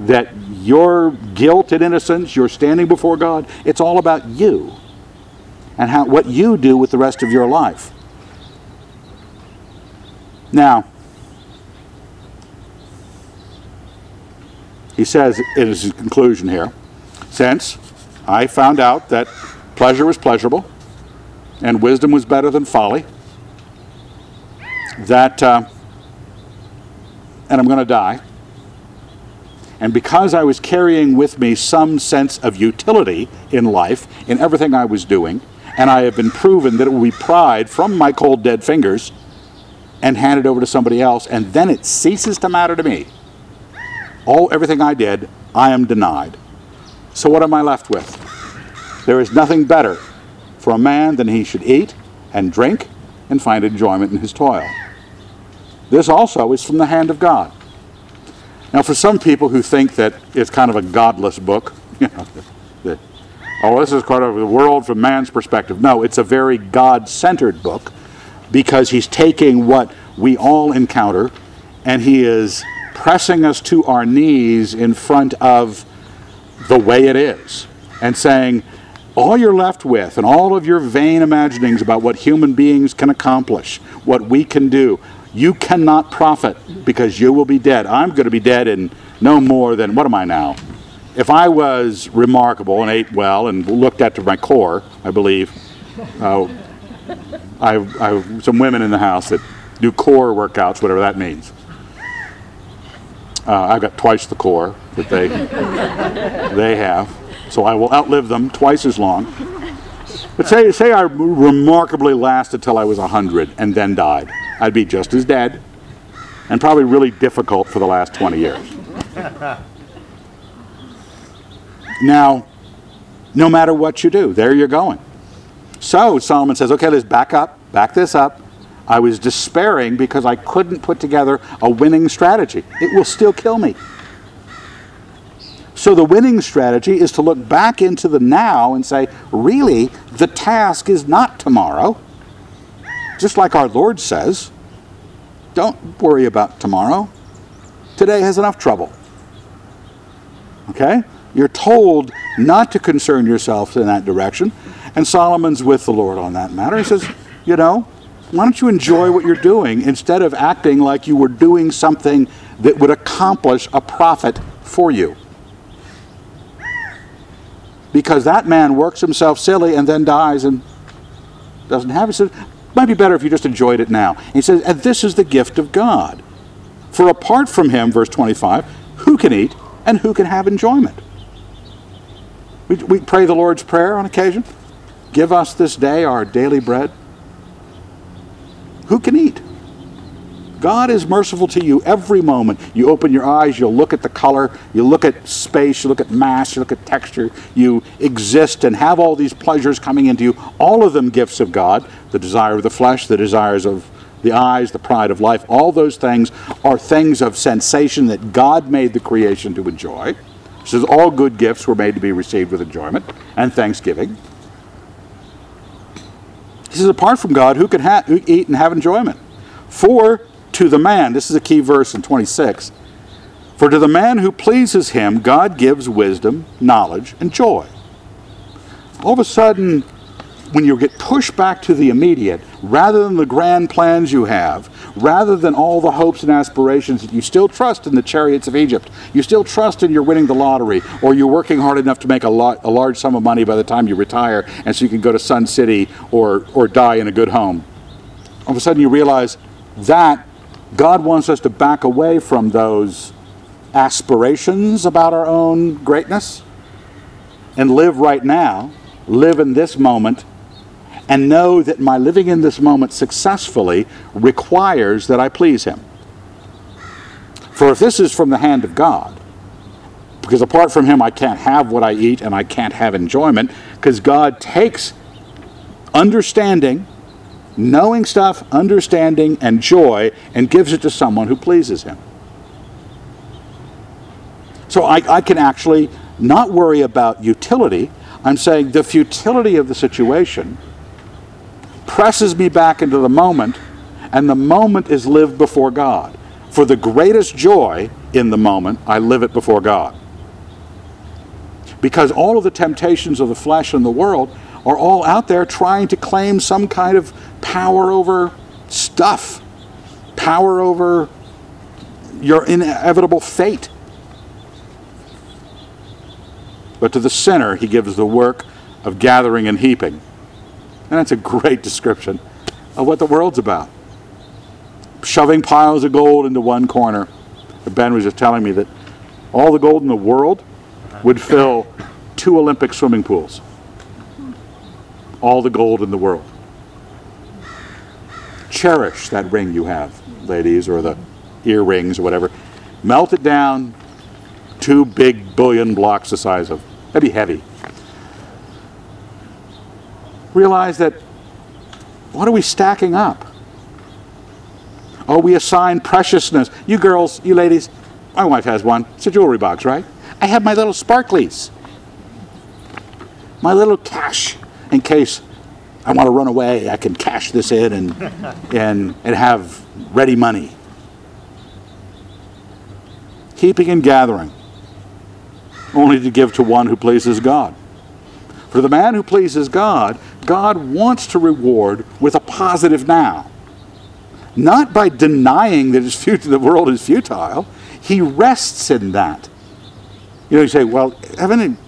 that your guilt and innocence, your standing before God, it's all about you and how, what you do with the rest of your life. Now, he says in his conclusion here, since I found out that pleasure was pleasurable and wisdom was better than folly, that, uh, and I'm going to die. And because I was carrying with me some sense of utility in life, in everything I was doing, and I have been proven that it will be pried from my cold, dead fingers and handed over to somebody else, and then it ceases to matter to me. All everything I did, I am denied. So what am I left with? There is nothing better for a man than he should eat and drink and find enjoyment in his toil. This also is from the hand of God. Now, for some people who think that it's kind of a godless book, you know, that oh, this is kind of the world from man's perspective. No, it's a very God centered book because he's taking what we all encounter and he is pressing us to our knees in front of the way it is and saying, all you're left with and all of your vain imaginings about what human beings can accomplish, what we can do, you cannot profit because you will be dead. I'm going to be dead in no more than, what am I now? If I was remarkable and ate well and looked at to my core, I believe, uh, I, I have some women in the house that do core workouts, whatever that means. Uh, I've got twice the core that they they have, so I will outlive them twice as long. But say say I remarkably lasted till I was hundred and then died, I'd be just as dead, and probably really difficult for the last twenty years. Now, no matter what you do, there you're going. So Solomon says, okay, let's back up, back this up. I was despairing because I couldn't put together a winning strategy. It will still kill me. So the winning strategy is to look back into the now and say, really, the task is not tomorrow. Just like our Lord says, don't worry about tomorrow. Today has enough trouble. Okay? You're told not to concern yourself in that direction. And Solomon's with the Lord on that matter. He says, you know, why don't you enjoy what you're doing instead of acting like you were doing something that would accomplish a profit for you? Because that man works himself silly and then dies and doesn't have it. So it might be better if you just enjoyed it now. He says, and this is the gift of God. For apart from him, verse 25, who can eat and who can have enjoyment? We, we pray the Lord's Prayer on occasion. Give us this day our daily bread who can eat? God is merciful to you every moment. You open your eyes, you'll look at the color, you look at space, you look at mass, you look at texture, you exist and have all these pleasures coming into you, all of them gifts of God the desire of the flesh, the desires of the eyes, the pride of life. All those things are things of sensation that God made the creation to enjoy. Says all good gifts were made to be received with enjoyment and thanksgiving. He says, apart from God, who can ha- eat and have enjoyment? For to the man, this is a key verse in 26, for to the man who pleases him, God gives wisdom, knowledge, and joy. All of a sudden, when you get pushed back to the immediate, rather than the grand plans you have, rather than all the hopes and aspirations that you still trust in the chariots of Egypt, you still trust in your winning the lottery, or you're working hard enough to make a, lot, a large sum of money by the time you retire, and so you can go to Sun City or, or die in a good home. All of a sudden, you realize that God wants us to back away from those aspirations about our own greatness and live right now, live in this moment and know that my living in this moment successfully requires that I please Him. For if this is from the hand of God, because apart from Him I can't have what I eat and I can't have enjoyment, because God takes understanding, knowing stuff, understanding, and joy, and gives it to someone who pleases Him. So I, I can actually not worry about utility. I'm saying the futility of the situation presses me back into the moment, and the moment is lived before God. For the greatest joy in the moment, I live it before God. Because all of the temptations of the flesh and the world are all out there trying to claim some kind of power over stuff, power over your inevitable fate. But to the sinner, he gives the work of gathering and heaping. And that's a great description of what the world's about. Shoving piles of gold into one corner. Ben was just telling me that all the gold in the world would fill two Olympic swimming pools. All the gold in the world. Cherish that ring you have, ladies, or the earrings or whatever. Melt it down, two big bullion blocks the size of. That'd be heavy realize that what are we stacking up? Oh, we assign preciousness. You girls, you ladies, my wife has one. It's a jewelry box, right? I have my little sparklies. my little cash in case I want to run away. I can cash this in and, and, and have ready money. Keeping and gathering, only to give to one who pleases God. For the man who pleases God, God wants to reward with a positive now. Not by denying that his fut- the world is futile, he rests in that. You know, you say, well, haven't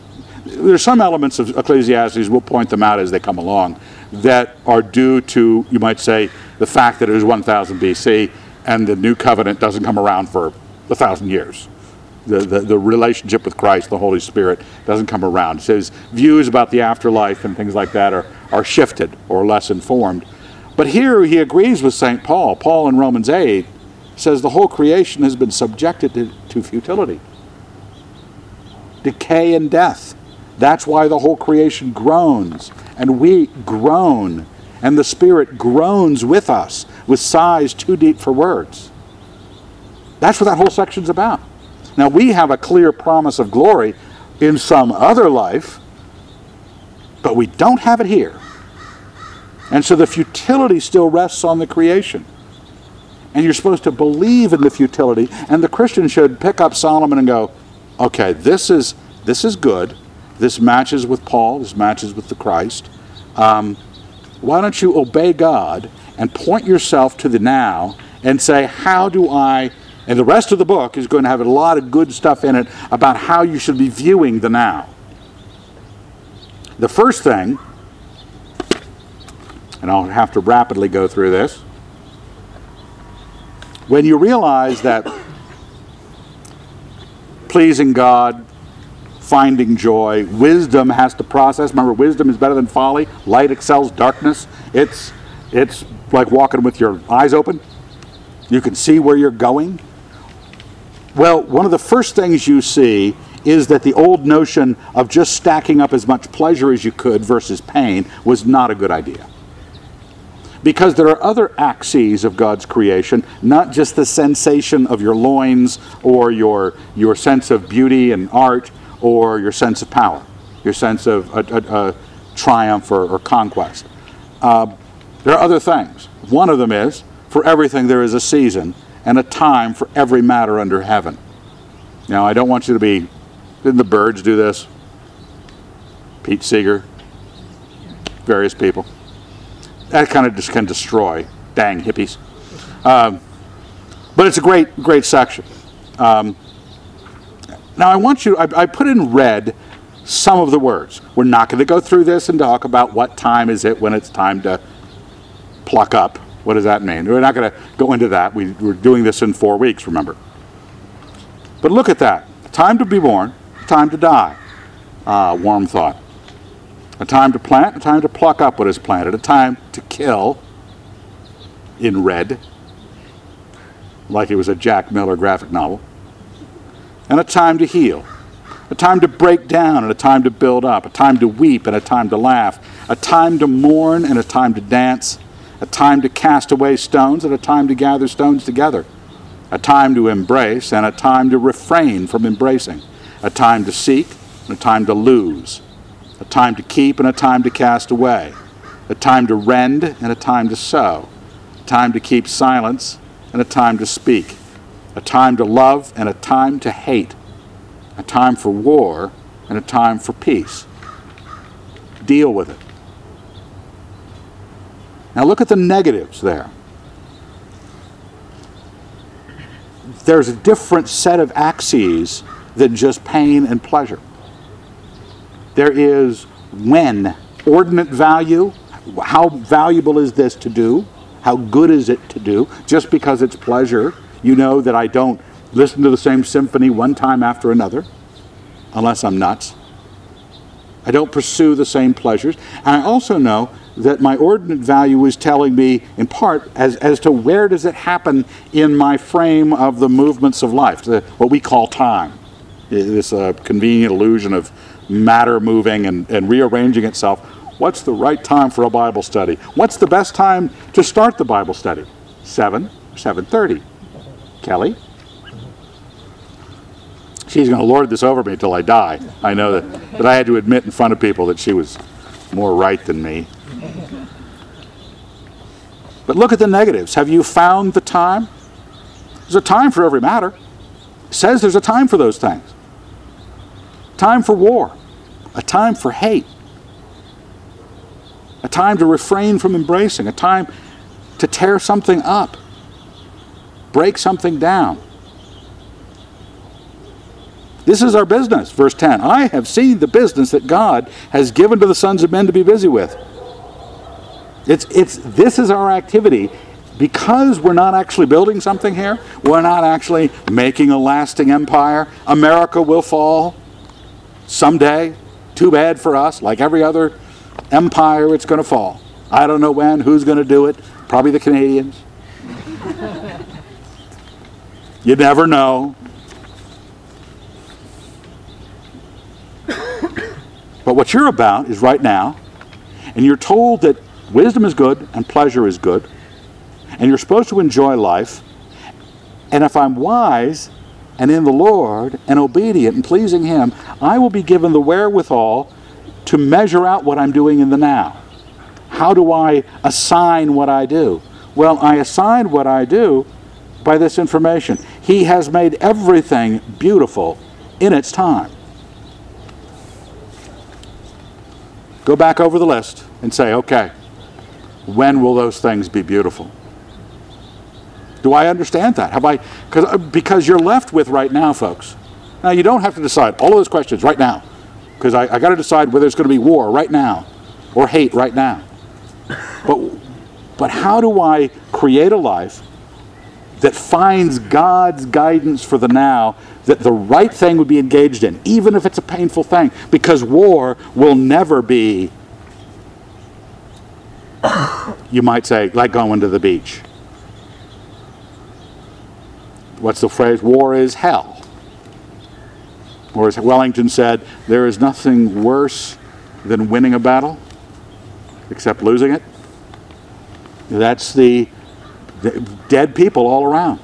there's some elements of Ecclesiastes, we'll point them out as they come along, that are due to, you might say, the fact that it was 1000 BC and the new covenant doesn't come around for a thousand years. The, the, the relationship with Christ, the Holy Spirit, doesn't come around. So his views about the afterlife and things like that are, are shifted or less informed. But here he agrees with St. Paul. Paul in Romans 8 says the whole creation has been subjected to, to futility, decay, and death. That's why the whole creation groans, and we groan, and the Spirit groans with us with sighs too deep for words. That's what that whole section's about. Now, we have a clear promise of glory in some other life, but we don't have it here. And so the futility still rests on the creation. And you're supposed to believe in the futility, and the Christian should pick up Solomon and go, okay, this is, this is good this matches with Paul, this matches with the Christ. Um, why don't you obey God and point yourself to the now and say, How do I. And the rest of the book is going to have a lot of good stuff in it about how you should be viewing the now. The first thing, and I'll have to rapidly go through this, when you realize that pleasing God finding joy. Wisdom has to process. Remember, wisdom is better than folly. Light excels darkness. It's, it's like walking with your eyes open. You can see where you're going. Well, one of the first things you see is that the old notion of just stacking up as much pleasure as you could versus pain was not a good idea. Because there are other axes of God's creation, not just the sensation of your loins or your, your sense of beauty and art, or your sense of power, your sense of a, a, a triumph or, or conquest. Uh, there are other things. One of them is for everything there is a season and a time for every matter under heaven. Now, I don't want you to be, didn't the Byrds do this? Pete Seeger, various people. That kind of just can destroy. Dang hippies. Um, but it's a great, great section. Um, now, I want you, I, I put in red some of the words. We're not going to go through this and talk about what time is it when it's time to pluck up. What does that mean? We're not going to go into that. We, we're doing this in four weeks, remember. But look at that. Time to be born, time to die. Ah, warm thought. A time to plant, a time to pluck up what is planted, a time to kill in red, like it was a Jack Miller graphic novel and a time to heal, a time to break down and a time to build up, a time to weep and a time to laugh, a time to mourn and a time to dance, a time to cast away stones and a time to gather stones together, a time to embrace and a time to refrain from embracing, a time to seek and a time to lose, a time to keep and a time to cast away, a time to rend and a time to sow, a time to keep silence and a time to speak a time to love and a time to hate, a time for war and a time for peace. Deal with it. Now look at the negatives there. There's a different set of axes than just pain and pleasure. There is when, ordinate value, how valuable is this to do? How good is it to do? Just because it's pleasure you know that I don't listen to the same symphony one time after another, unless I'm nuts. I don't pursue the same pleasures. And I also know that my ordinate value is telling me, in part, as, as to where does it happen in my frame of the movements of life, the, what we call time. This uh, convenient illusion of matter moving and, and rearranging itself. What's the right time for a Bible study? What's the best time to start the Bible study? 7 7.30. Kelly? She's going to lord this over me until I die. I know that, that I had to admit in front of people that she was more right than me. But look at the negatives. Have you found the time? There's a time for every matter. It says there's a time for those things. Time for war, a time for hate, a time to refrain from embracing, a time to tear something up, break something down. This is our business, verse 10. I have seen the business that God has given to the sons of men to be busy with. It's, it's, this is our activity. Because we're not actually building something here, we're not actually making a lasting empire. America will fall someday. Too bad for us. Like every other empire, it's going to fall. I don't know when, who's going to do it. Probably the Canadians. you never know. But what you're about is right now, and you're told that wisdom is good and pleasure is good, and you're supposed to enjoy life. And if I'm wise and in the Lord and obedient and pleasing Him, I will be given the wherewithal to measure out what I'm doing in the now. How do I assign what I do? Well, I assign what I do by this information. He has made everything beautiful in its time. Go back over the list and say, okay, when will those things be beautiful? Do I understand that? Have I? Uh, because you're left with right now, folks. Now you don't have to decide all of those questions right now, because I, I got to decide whether it's going to be war right now, or hate right now. But but how do I create a life that finds God's guidance for the now that the right thing would be engaged in, even if it's a painful thing, because war will never be, you might say, like going to the beach. What's the phrase? War is hell. Or as Wellington said, there is nothing worse than winning a battle except losing it. That's the, the dead people all around.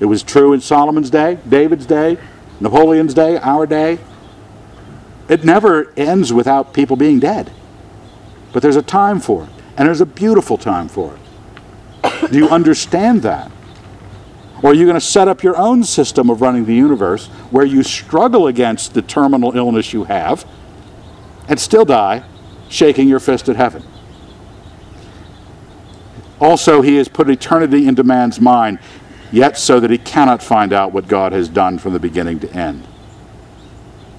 It was true in Solomon's day, David's day, Napoleon's day, our day. It never ends without people being dead. But there's a time for it, and there's a beautiful time for it. Do you understand that? Or are you going to set up your own system of running the universe where you struggle against the terminal illness you have and still die shaking your fist at heaven? Also, he has put eternity into man's mind yet so that he cannot find out what God has done from the beginning to end.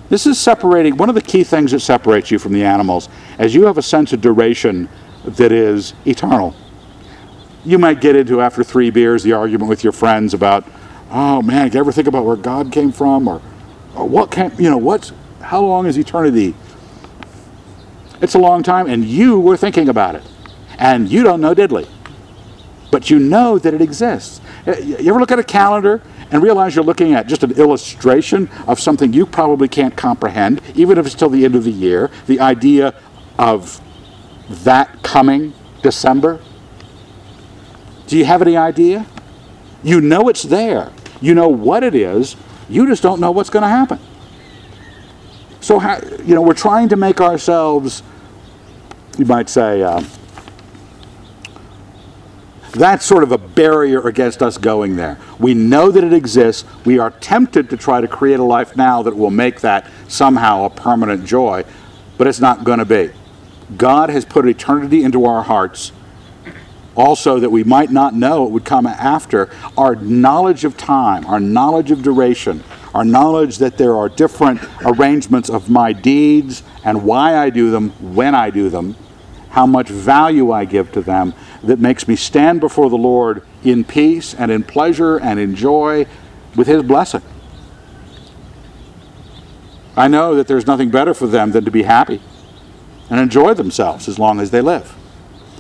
This is separating, one of the key things that separates you from the animals, as you have a sense of duration that is eternal. You might get into, after three beers, the argument with your friends about, oh man, do you ever think about where God came from? Or, or what can, you know, what's, how long is eternity? It's a long time, and you were thinking about it. And you don't know diddly. But you know that it exists. Uh, you ever look at a calendar and realize you're looking at just an illustration of something you probably can't comprehend, even if it's till the end of the year? The idea of that coming December? Do you have any idea? You know it's there. You know what it is. You just don't know what's going to happen. So, you know, we're trying to make ourselves, you might say, uh, that's sort of a barrier against us going there. We know that it exists. We are tempted to try to create a life now that will make that somehow a permanent joy, but it's not going to be. God has put eternity into our hearts also that we might not know it would come after our knowledge of time, our knowledge of duration, our knowledge that there are different arrangements of my deeds and why I do them, when I do them, how much value I give to them, that makes me stand before the Lord in peace and in pleasure and in joy with His blessing. I know that there's nothing better for them than to be happy and enjoy themselves as long as they live.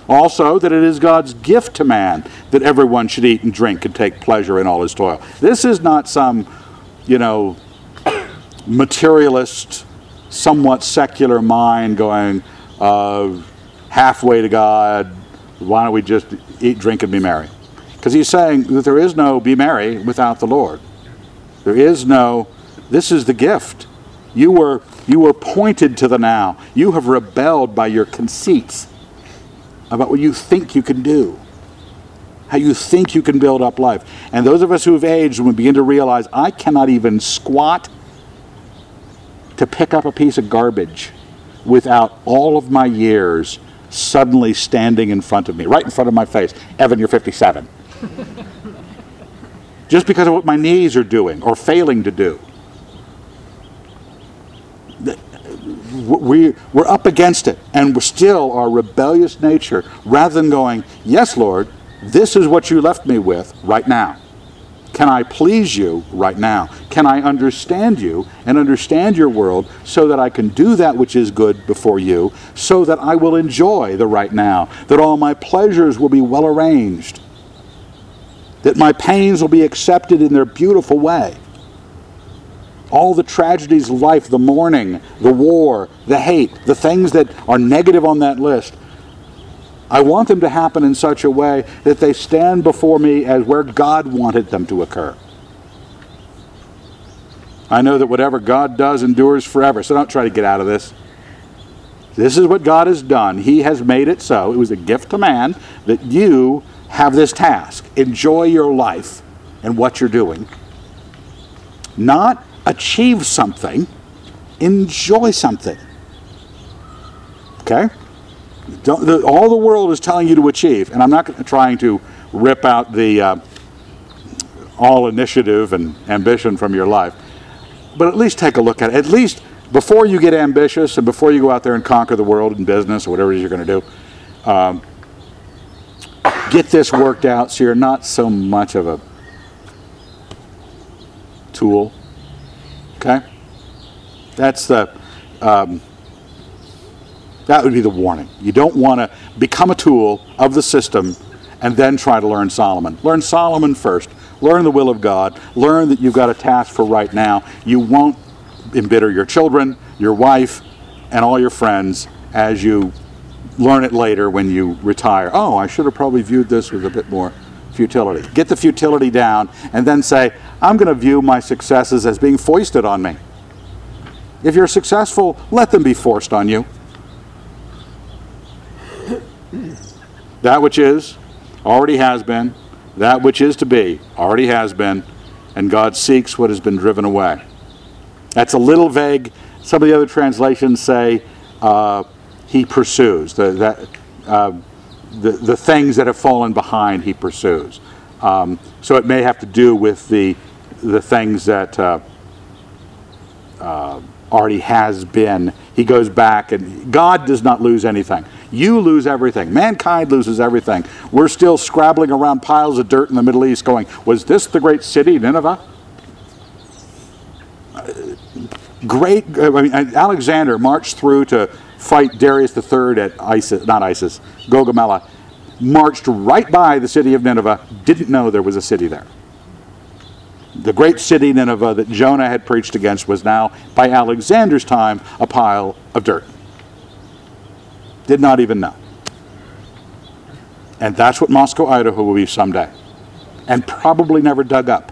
Also, that it is God's gift to man that everyone should eat and drink and take pleasure in all his toil. This is not some, you know, materialist, somewhat secular mind going uh, halfway to God, why don't we just eat, drink, and be merry? Because he's saying that there is no be merry without the Lord. There is no This is the gift. You were, you were pointed to the now. You have rebelled by your conceits about what you think you can do, how you think you can build up life. And those of us who have aged, when we begin to realize, I cannot even squat to pick up a piece of garbage without all of my years suddenly standing in front of me, right in front of my face. Evan, you're 57. Just because of what my knees are doing or failing to do. We, we're up against it, and we're still our rebellious nature, rather than going, Yes, Lord, this is what you left me with right now. Can I please you right now? Can I understand you and understand your world so that I can do that which is good before you, so that I will enjoy the right now, that all my pleasures will be well arranged, that my pains will be accepted in their beautiful way? All the tragedies of life, the mourning, the war, the hate, the things that are negative on that list, I want them to happen in such a way that they stand before me as where God wanted them to occur. I know that whatever God does endures forever, so don't try to get out of this. This is what God has done. He has made it so. It was a gift to man that you have this task. Enjoy your life and what you're doing. Not achieve something, enjoy something. Okay? The, all the world is telling you to achieve, and I'm not trying to rip out the uh, all initiative and ambition from your life, but at least take a look at it. At least before you get ambitious and before you go out there and conquer the world in business or whatever it is you're going to do, um, get this worked out so you're not so much of a tool Okay? That's the, um, that would be the warning. You don't want to become a tool of the system and then try to learn Solomon. Learn Solomon first. Learn the will of God. Learn that you've got a task for right now. You won't embitter your children, your wife, and all your friends as you learn it later when you retire. Oh, I should have probably viewed this with a bit more futility. Get the futility down and then say, I'm going to view my successes as being foisted on me. If you're successful, let them be forced on you. That which is already has been, that which is to be already has been, and God seeks what has been driven away. That's a little vague. Some of the other translations say uh, he pursues. The, that, uh, the, the things that have fallen behind he pursues. Um, so it may have to do with the, the things that uh, uh, already has been. He goes back, and God does not lose anything. You lose everything. Mankind loses everything. We're still scrabbling around piles of dirt in the Middle East going, Was this the great city, Nineveh? great, I mean, Alexander marched through to fight Darius III at Issus, not Issus, Gaugamela, marched right by the city of Nineveh, didn't know there was a city there. The great city Nineveh that Jonah had preached against was now, by Alexander's time, a pile of dirt. Did not even know. And that's what Moscow, Idaho will be someday. And probably never dug up.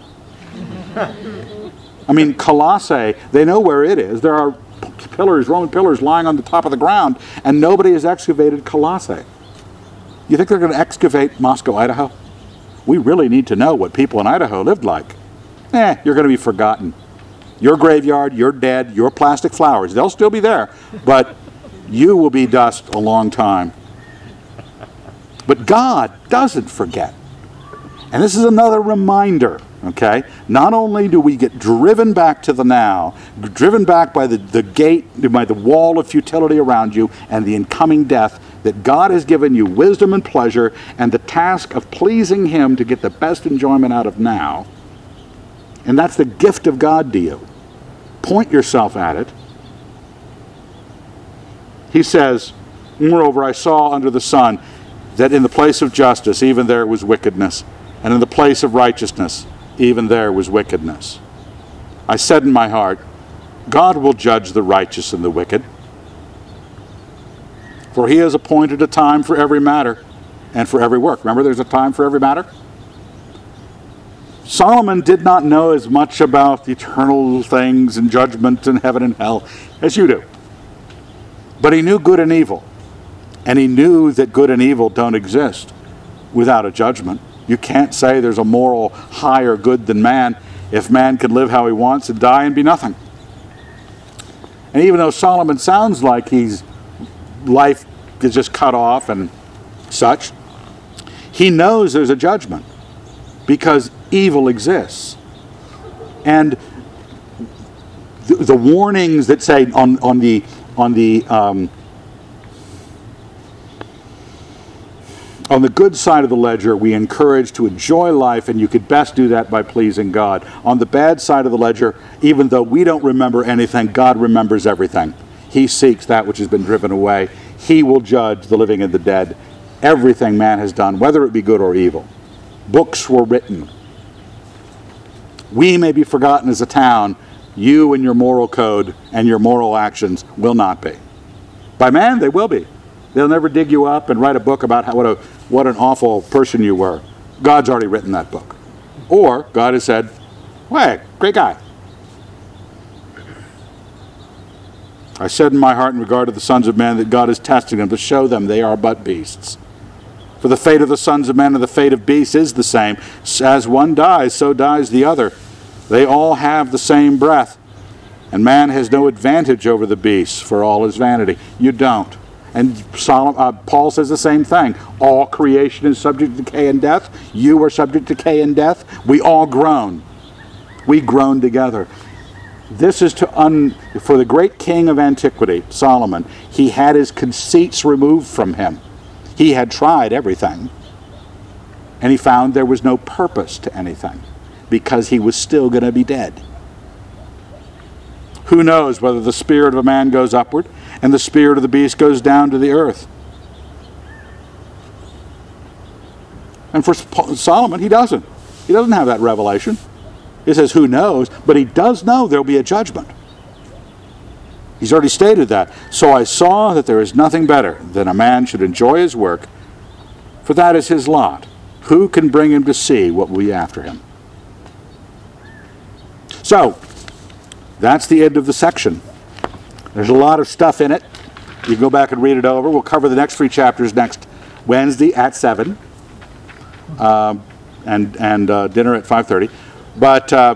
I mean, Colossae, they know where it is. There are pillars, Roman pillars lying on the top of the ground, and nobody has excavated Colossae. You think they're going to excavate Moscow, Idaho? We really need to know what people in Idaho lived like. Eh, you're going to be forgotten. Your graveyard, your dead, your plastic flowers, they'll still be there, but you will be dust a long time. But God doesn't forget. And this is another reminder Okay? Not only do we get driven back to the now, driven back by the, the gate, by the wall of futility around you and the incoming death, that God has given you wisdom and pleasure and the task of pleasing Him to get the best enjoyment out of now. And that's the gift of God to you. Point yourself at it. He says, Moreover, I saw under the sun that in the place of justice, even there was wickedness, and in the place of righteousness, even there was wickedness. I said in my heart, God will judge the righteous and the wicked. For he has appointed a time for every matter and for every work. Remember, there's a time for every matter? Solomon did not know as much about the eternal things and judgment and heaven and hell as you do. But he knew good and evil. And he knew that good and evil don't exist without a judgment. You can't say there's a moral higher good than man if man can live how he wants and die and be nothing. And even though Solomon sounds like he's life is just cut off and such, he knows there's a judgment because evil exists. And the, the warnings that say on, on the on the um, on the good side of the ledger, we encourage to enjoy life, and you could best do that by pleasing God. On the bad side of the ledger, even though we don't remember anything, God remembers everything. He seeks that which has been driven away. He will judge the living and the dead. Everything man has done, whether it be good or evil. Books were written. We may be forgotten as a town. You and your moral code and your moral actions will not be. By man, they will be. They'll never dig you up and write a book about how, what, a, what an awful person you were. God's already written that book. Or God has said, hey, great guy. I said in my heart in regard to the sons of men that God is testing them to show them they are but beasts. For the fate of the sons of men and the fate of beasts is the same. As one dies, so dies the other. They all have the same breath. And man has no advantage over the beasts for all his vanity. You don't. And Solomon, uh, Paul says the same thing. All creation is subject to decay and death. You are subject to decay and death. We all groan. We groan together. This is to un, for the great king of antiquity, Solomon. He had his conceits removed from him. He had tried everything, and he found there was no purpose to anything because he was still going to be dead. Who knows whether the spirit of a man goes upward and the spirit of the beast goes down to the earth? And for Solomon, he doesn't. He doesn't have that revelation. He says, Who knows? But he does know there'll be a judgment. He's already stated that. So I saw that there is nothing better than a man should enjoy his work, for that is his lot. Who can bring him to see what will be after him? So, that's the end of the section. There's a lot of stuff in it. You can go back and read it over. We'll cover the next three chapters next Wednesday at 7 um, and, and uh, dinner at 5.30. But uh,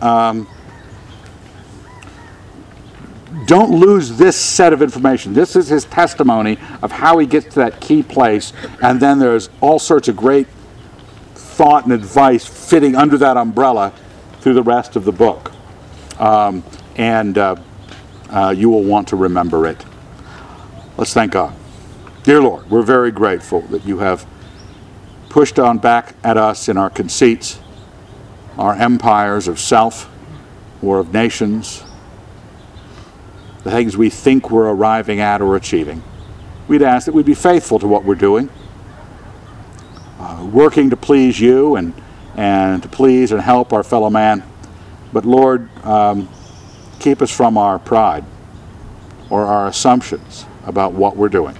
um, don't lose this set of information. This is his testimony of how he gets to that key place, and then there's all sorts of great thought and advice fitting under that umbrella through the rest of the book. Um, and uh, uh, you will want to remember it. Let's thank God. Dear Lord, we're very grateful that you have pushed on back at us in our conceits, our empires of self or of nations, the things we think we're arriving at or achieving. We'd ask that we'd be faithful to what we're doing, uh, working to please you and, and to please and help our fellow man. But Lord, um, keep us from our pride or our assumptions about what we're doing.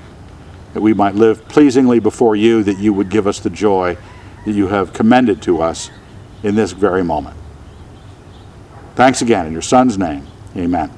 That we might live pleasingly before you, that you would give us the joy that you have commended to us in this very moment. Thanks again in your Son's name. Amen.